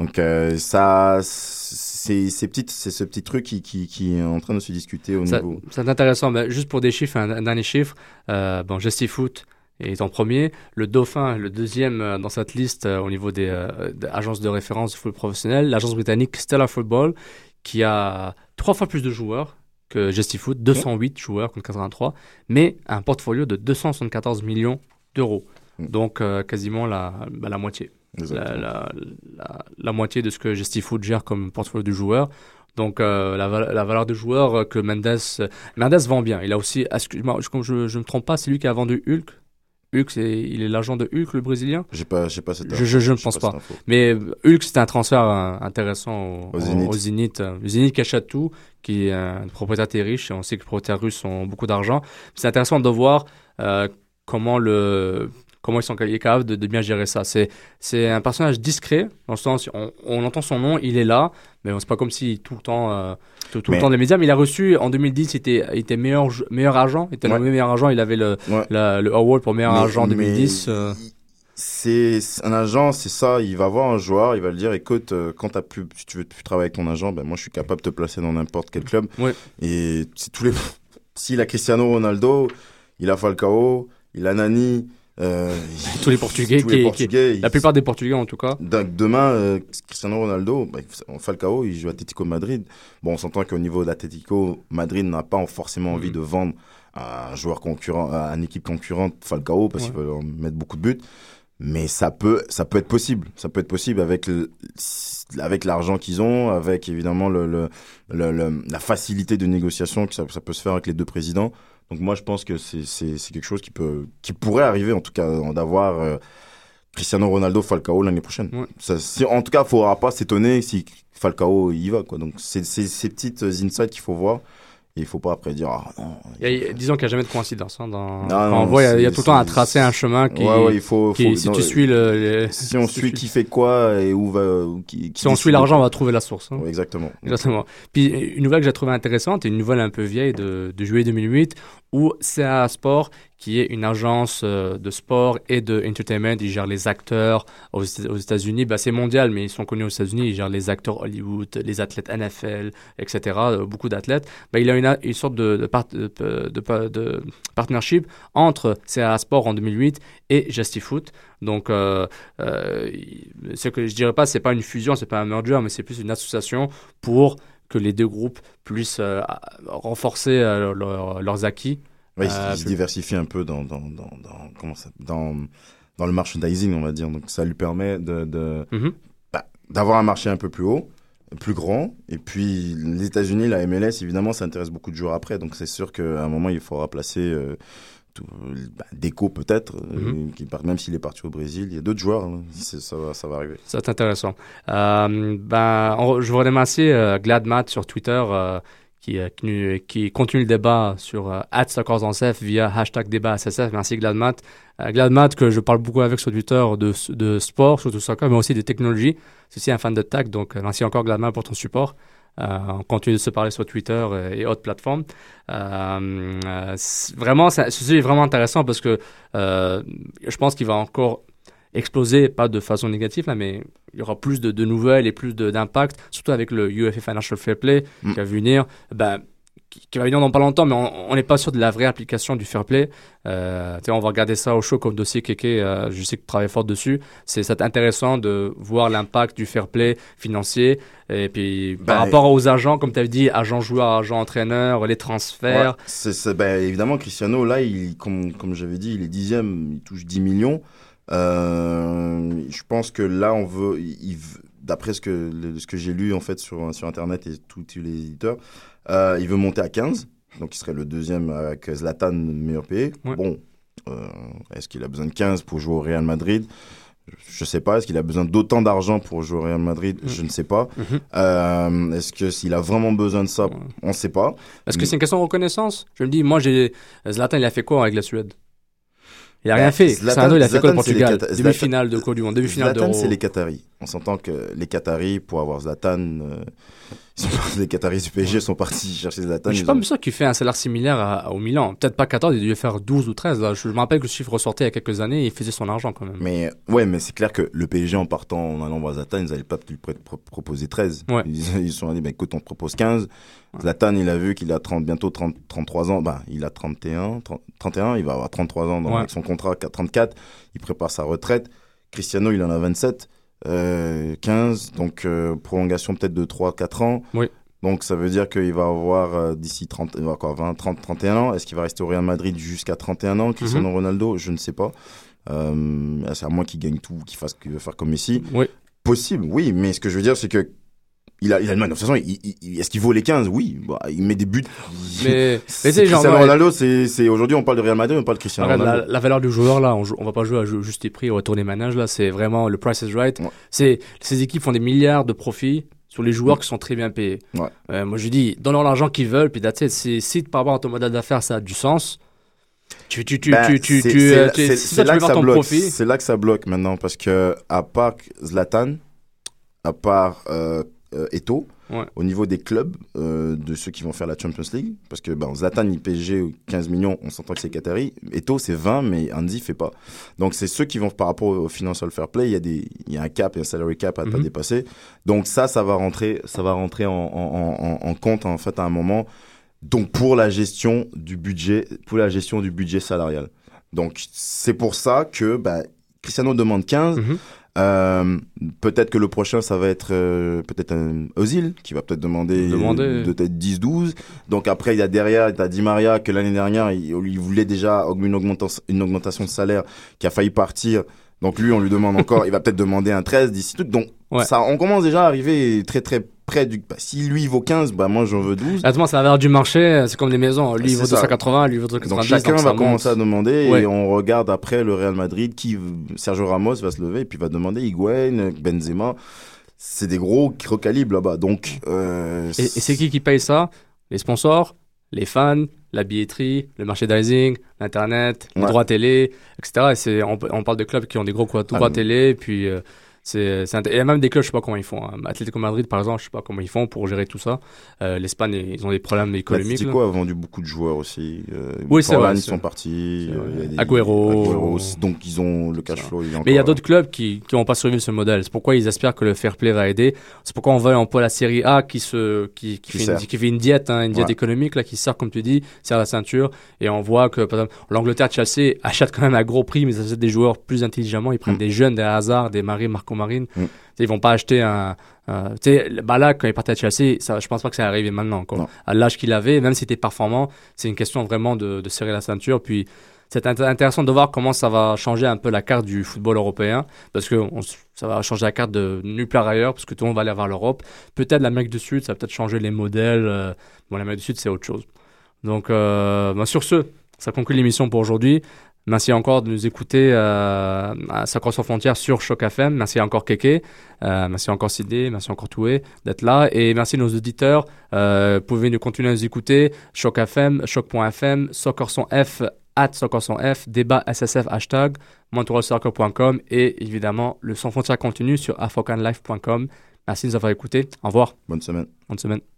Donc euh, ça, c'est c'est petites, c'est ce petit truc qui, qui qui est en train de se discuter au Ça- niveau. C'est intéressant. Ben, juste pour des chiffres, un, un dernier chiffre. Euh, bon, Foot, est en premier. Le Dauphin, le deuxième euh, dans cette liste euh, au niveau des, des agences de référence de football professionnel. L'agence britannique Stellar Football, qui a trois fois plus de joueurs que Gestifoot, 208 joueurs contre 83, mais un portfolio de 274 millions d'euros. Mm. Donc euh, quasiment la, bah, la moitié. La, la, moitié de ce que Gestifoot gère comme portfolio de joueurs. Donc euh, la, la valeur de joueur euh, que Mendes... Mendes vend bien. Il a aussi... Excuse-moi, je, je, je me trompe pas, c'est lui qui a vendu Hulk? Hulk, c'est, il est l'agent de Hulk, le Brésilien? J'ai pas, j'ai pas cette Je- je- je ne pense pas. Mais euh, Hulk, c'était un transfert euh, intéressant au, Au Zénith. au Zénith. Euh, qui achète tout, qui est un propriétaire très riche, et on sait que les propriétaires russes ont beaucoup d'argent. C'est intéressant de voir euh, comment le comment ils sont capables de, de bien gérer ça. C'est c'est un personnage discret, dans le sens on, on entend son nom, il est là, mais c'est pas comme si tout le temps euh, tout, tout Mais- le temps les médias. Mais il a reçu en 2010, il était il était meilleur meilleur agent, il était Ouais. nommé meilleur agent, il avait le Ouais. la- le award pour meilleur Mais- agent en mais 2010. euh. C'est un agent, c'est ça. Il va voir un joueur, il va le dire écoute, euh, quand t'as plus, si tu veux plus travailler avec ton agent, ben moi je suis capable de te placer dans n'importe quel club. Ouais. Et si tous les, s'il a Cristiano Ronaldo, il a Falcao, il a Nani, euh, Tous les Portugais tous les qui- Portugais, La plupart des Portugais en tout cas. Demain, euh, Cristiano Ronaldo, bah, Falcao, il joue à Atlético Madrid. Bon, on s'entend qu'au niveau d'Atlético Madrid n'a pas forcément envie Mhm. de vendre à un joueur concurrent, à une équipe concurrente Falcao parce Ouais. qu'il veut leur mettre beaucoup de buts. Mais ça peut, ça peut être possible. Ça peut être possible avec le- avec l'argent qu'ils ont, avec évidemment le, le, le- le- la facilité de négociation que ça, ça peut se faire avec les deux présidents. Donc moi, je pense que c'est quelque chose qui peut, qui pourrait arriver en tout cas d'avoir euh, Cristiano Ronaldo Falcao l'année prochaine. Ouais. Ça, c'est- en tout cas, il faudra pas s'étonner si Falcao y va quoi. Donc c'est c'est ces petites insights qu'il faut voir. Et il faut pas après dire ah non. Il y a- il y a- disons qu'il n'y a jamais de coïncidence. Hein, dans... Non, quand non, on voit, il y a- c'est- tout le temps à c'est- tracer un chemin qui. ouais, ouais, il faut. qui- faut- si non, tu suis le. les- si on suit qui fait quoi et où va, où qui, qui Si on suit l'argent, on va trouver la source. hein. Ouais, exactement. Exactement. Puis une nouvelle que j'ai trouvée intéressante, et une nouvelle un peu vieille de, de juillet 2008, où CA Sport, qui est une agence euh, de sport et de entertainment, ils gèrent les acteurs aux, Éta- aux États-Unis. Bah, c'est mondial, mais ils sont connus aux États-Unis. Ils gèrent les acteurs Hollywood, les athlètes NFL, etc. euh, beaucoup d'athlètes. Bah, il a une, sorte de, de, part- de, de- de partnership entre CA Sport en 2008 et Justifoot. Donc, euh, euh, ce que je dirais pas, c'est pas une fusion, c'est pas un merger, mais c'est plus une association pour que les deux groupes puissent euh, renforcer leur- leurs acquis. Euh, il se diversifie un peu dans, dans, dans, dans, comment ça, dans, dans le merchandising, on va dire. Donc, ça lui permet de, de, Mhm. bah, d'avoir un marché un peu plus haut, plus grand. Et puis, les États-Unis, la MLS, évidemment, ça intéresse beaucoup de joueurs après. Donc, c'est sûr qu'à un moment, il faudra placer euh, tout, bah, Deco, peut-être, euh, Mhm. qui part, même s'il est parti au Brésil. Il y a d'autres joueurs, hein. Ça, va, ça va arriver. C'est intéressant. Euh, ben, on- je voudrais remercier euh, Gladmat sur Twitter qui, euh, qui, continue le débat sur euh, via hashtag débat SSF. Merci Gladmat. Euh, Gladmat que je parle beaucoup avec sur Twitter de, de sport, surtout soccer, mais aussi de technologie. C'est aussi un fan de tech, donc euh, merci encore Gladmat pour ton support. Euh, on continue de se parler sur Twitter euh, et autres plateformes. Euh, euh, vraiment, ça- ceci est vraiment intéressant parce que euh, je pense qu'il va encore exploser, pas de façon négative, là, mais il y aura plus de, de nouvelles et plus d'impact, surtout avec le UFA Financial Fair Play Mm. qui va venir. Ben, qui, va venir dans pas longtemps, mais on n'est pas sûr de la vraie application du fair play. Euh, on va regarder ça au show comme dossier Keke. euh, je sais que tu travailles fort dessus. C'est intéressant de voir l'impact du fair play financier. Et puis, par Ben, rapport aux agents, comme tu avais dit, agents joueurs, agents entraîneurs, les transferts. Ouais, c'est, c'est- ben, évidemment, Cristiano, là, il, comme, comme j'avais dit, il est dixième, il touche 10 millions. Euh, je pense que là, on veut, d'après ce que, le- ce que j'ai lu en fait sur, sur Internet et tous les éditeurs, euh, il veut monter à 15. Donc, il serait le deuxième avec Zlatan, meilleur payé. Ouais. Bon, euh, est-ce qu'il a besoin de 15 pour jouer au Real Madrid? Je sais pas. Est-ce qu'il a besoin d'autant d'argent pour jouer au Real Madrid? Mm. Je ne sais pas. Mhm. Euh, est-ce que s'il a vraiment besoin de ça? Ouais. On ne sait pas. Est-ce que c'est une question de reconnaissance? Je me dis, moi, j'ai Zlatan, il a fait quoi avec la Suède? Il a rien Bah, fait. Zlatan- Cristiano, il a fait quoi Zlatan, les Portugal Demi-finale de Coupe du Monde, demi-finale Zlatan, d'Euro. c'est les Qataris. On s'entend que les Qataris, pour avoir Zlatan, euh, sont les Qataris du PSG sont partis chercher Zlatan. Je suis pas ont- sûr qu'il fait un salaire similaire à- au Milan. Peut-être pas 14, il devait faire 12 ou 13. Là. Je, me rappelle que le chiffre ressortait il y a quelques années et il faisait son argent quand même. Mais ouais, mais c'est clair que le PSG en partant en allant voir Zlatan, ils n'allaient pas lui pr- pr- proposer 13. Ouais. Ils, ils se sont dit, bah, écoute, on te propose 15. Zlatan, il a vu qu'il a 30, bientôt 30, 33 ans. Bah, il a 31, 30 31, il va avoir 33 ans dans Ouais. son contrat, 34. Il prépare sa retraite. Cristiano, il en a 27, euh, 15. Donc, euh, prolongation peut-être de 3, 4 ans. Oui. Donc, ça veut dire qu'il va avoir euh, d'ici 30, il va avoir quoi, 20, 30, 31 ans. Est-ce qu'il va rester au Real Madrid jusqu'à 31 ans? Cristiano Mhm. Ronaldo, je ne sais pas. Euh, c'est à moins qu'il gagne tout, qu'il fasse qu'il veut faire comme Messi. Oui. Possible, oui, mais ce que je veux dire, c'est que il a, il a. De toute façon, il, il- il- est-ce qu'il vaut les 15 Oui, bah, il met des buts. Mais, mais C'est genre, Ronaldo, c'est, c'est aujourd'hui, on parle de Real Madrid, on parle de Cristiano la, Ronaldo. la valeur du joueur là, on, on va pas jouer à juste prix, on va tourner manage là, c'est vraiment le price is right. Ouais. C'est ces équipes font des milliards de profits sur les joueurs qui sont très bien payés. Ouais. Euh, moi je dis, donne-leur l'argent qu'ils veulent, puis that's it. Si, si par rapport à ton modèle d'affaires ça a du sens, tu tu tu Ben, tu tu, tu, c'est euh, là- que ça bloque. C'est là que ça bloque maintenant, parce que à part Zlatan, à part euh, euh, Ouais. au niveau des clubs, euh, de ceux qui vont faire la Champions League, parce que ben, Zlatan, il PSG 15 millions, on s'entend que c'est Qatari. Eto'o, c'est 20, mais Andy fait pas. Donc, c'est ceux qui vont, par rapport au financial fair play, il y a des, il y a un cap, il y a un salary cap à ne pas Mhm. dépasser. Donc, ça, ça va rentrer, ça va rentrer en, en, en, en- en compte, en fait, à un moment. Donc, pour la gestion du budget, pour la gestion du budget salarial. Donc, c'est pour ça que, bah, Cristiano demande 15. Mhm. Euh, peut-être que le prochain, ça va être euh, peut-être un Ozil qui va peut-être demander, Demander. peut-être 10-12. Donc après, il y a derrière, a Di Maria que l'année dernière, il, il voulait déjà une augmentation, une augmentation de salaire qui a failli partir. Donc lui, on lui demande encore, il va peut-être demander un 13 d'ici tout. Donc Ouais. ça, on commence déjà à arriver très très près du. Bah, si lui il vaut 15, bah moi j'en veux 12. Honnêtement, c'est la valeur du marché, c'est comme des maisons. Lui, il C'est vaut ça. 280, lui, il vaut 290. Donc chacun ça va monte. commencer à demander Ouais. et on regarde après le Real Madrid qui Sergio Ramos va se lever et puis va demander Higuain, Benzema. C'est des gros gros calibres là-bas. Donc euh, Et, et c'est qui qui paye ça? Les sponsors, les fans, la billetterie, le merchandising, l'internet, les Ouais. droits télé, etc. Et c'est, on, on parle de clubs qui ont des gros droits Ah, télé, puis euh, c'est, il y a même des clubs, je sais pas comment ils font. hein. Atlético Madrid, par exemple, je sais pas comment ils font pour gérer tout ça. Euh, L'Espagne, ils ont des problèmes économiques. L'Atlético a vendu beaucoup de joueurs aussi. Euh, Oui, c'est vrai, ils sont partis. Euh, des- Agüero. Donc ils ont le cash flow. Mais il y a d'autres clubs qui qui vont pas survivre ce modèle. C'est pourquoi ils espèrent que le fair play va aider. C'est pourquoi on voit un peu la série A qui se qui, qui, Qui fait, une, qui fait une diète, hein, une diète Ouais. économique là, qui sert comme tu dis, sert la ceinture. Et on voit que par exemple l'Angleterre, Chelsea achète quand même à gros prix, mais ils achètent des joueurs plus intelligemment. Ils prennent Mm. des jeunes, des Hazard, des Marie, Marco Marine. Mm. Ils vont pas acheter un. un- tu sais, bah là, quand il partait à Chelsea, ça, je pense pas que ça arrivé maintenant. Quoi. À l'âge qu'il avait, même si était performant, c'est une question vraiment de, de serrer la ceinture. Puis c'est int- intéressant de voir comment ça va changer un peu la carte du football européen, parce que on ça va changer la carte de nulle part ailleurs, parce que tout le monde va aller vers l'Europe. Peut-être l'Amérique du Sud, ça va peut-être changer les modèles. euh, bon, l'Amérique du Sud, c'est autre chose. Donc, euh, ben, sur ce, ça conclut l'émission pour aujourd'hui. Merci encore de nous écouter euh, à Sacre sans frontières sur Choc FM. Merci encore Keke. Euh, merci encore Sidney. Merci encore Toué d'être là. Et merci nos auditeurs. Euh, vous pouvez nous continuer à nous écouter. Choc FM, choc.fm, Soccer son F, at Soccer son F, débat SSF hashtag, montrealsoccer.com et évidemment le sans frontières continue sur africanlife.com. Merci de nous avoir écoutés. Au revoir. Bonne semaine. Bonne semaine.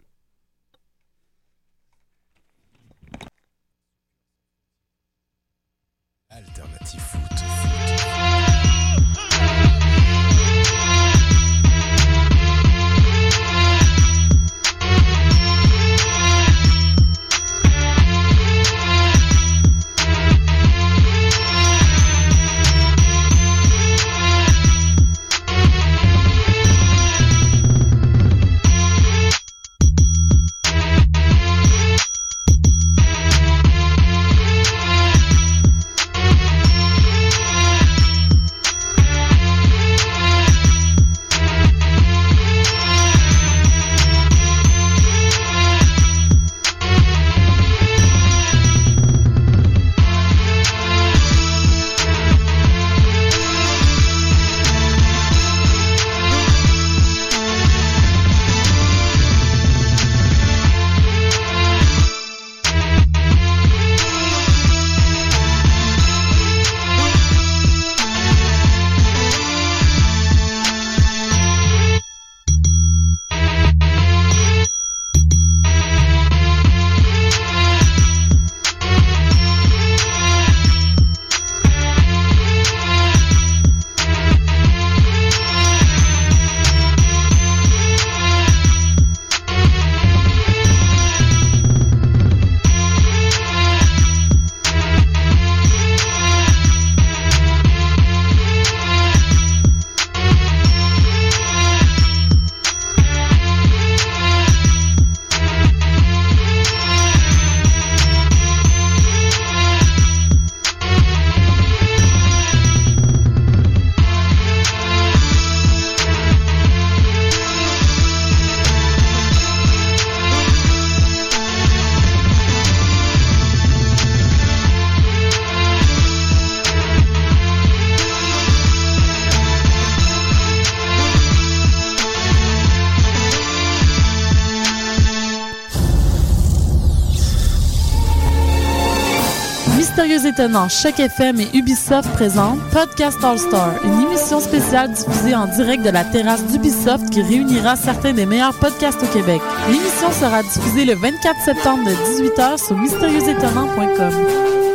Étonnants, Choc FM et Ubisoft présentent Podcast All Star, une émission spéciale diffusée en direct de la terrasse d'Ubisoft qui réunira certains des meilleurs podcasts au Québec. L'émission sera diffusée le 24 septembre de 18h sur mystérieuxétonnants.com.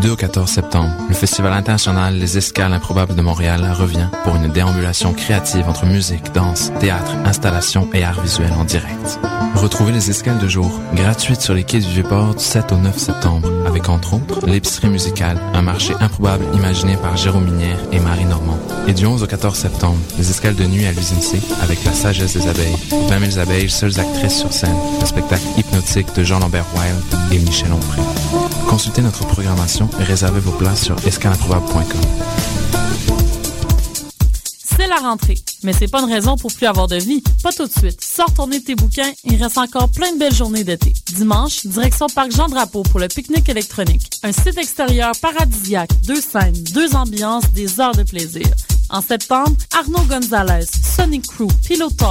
2 au 14 septembre, le Festival international Les Escales improbables de Montréal revient pour une déambulation créative entre musique, danse, théâtre, installation et art visuel en direct. Retrouvez les escales de jour, gratuites sur les quais du Vieux-Port du 7 au 9 septembre, avec entre autres l'épicerie musicale, un marché improbable imaginé par Jérôme Minière et Marie Normand. Et du 11 au 14 septembre, les escales de nuit à l'usine C, avec la sagesse des abeilles, 20 000 abeilles, seules actrices sur scène, le spectacle hypnotique de Jean-Lambert Wild et Michel Onfray. Consultez notre programmation et réservez vos places sur escaleimprobable.com. C'est la rentrée, mais c'est pas une raison pour plus avoir de vie. Pas tout de suite. Sors tourner tes bouquins, il reste encore plein de belles journées d'été. Dimanche, direction Parc Jean-Drapeau pour le pique-nique électronique. Un site extérieur paradisiaque, deux scènes, deux ambiances, des heures de plaisir. En septembre, Arnaud Gonzalez, Sonic Crew, Piloto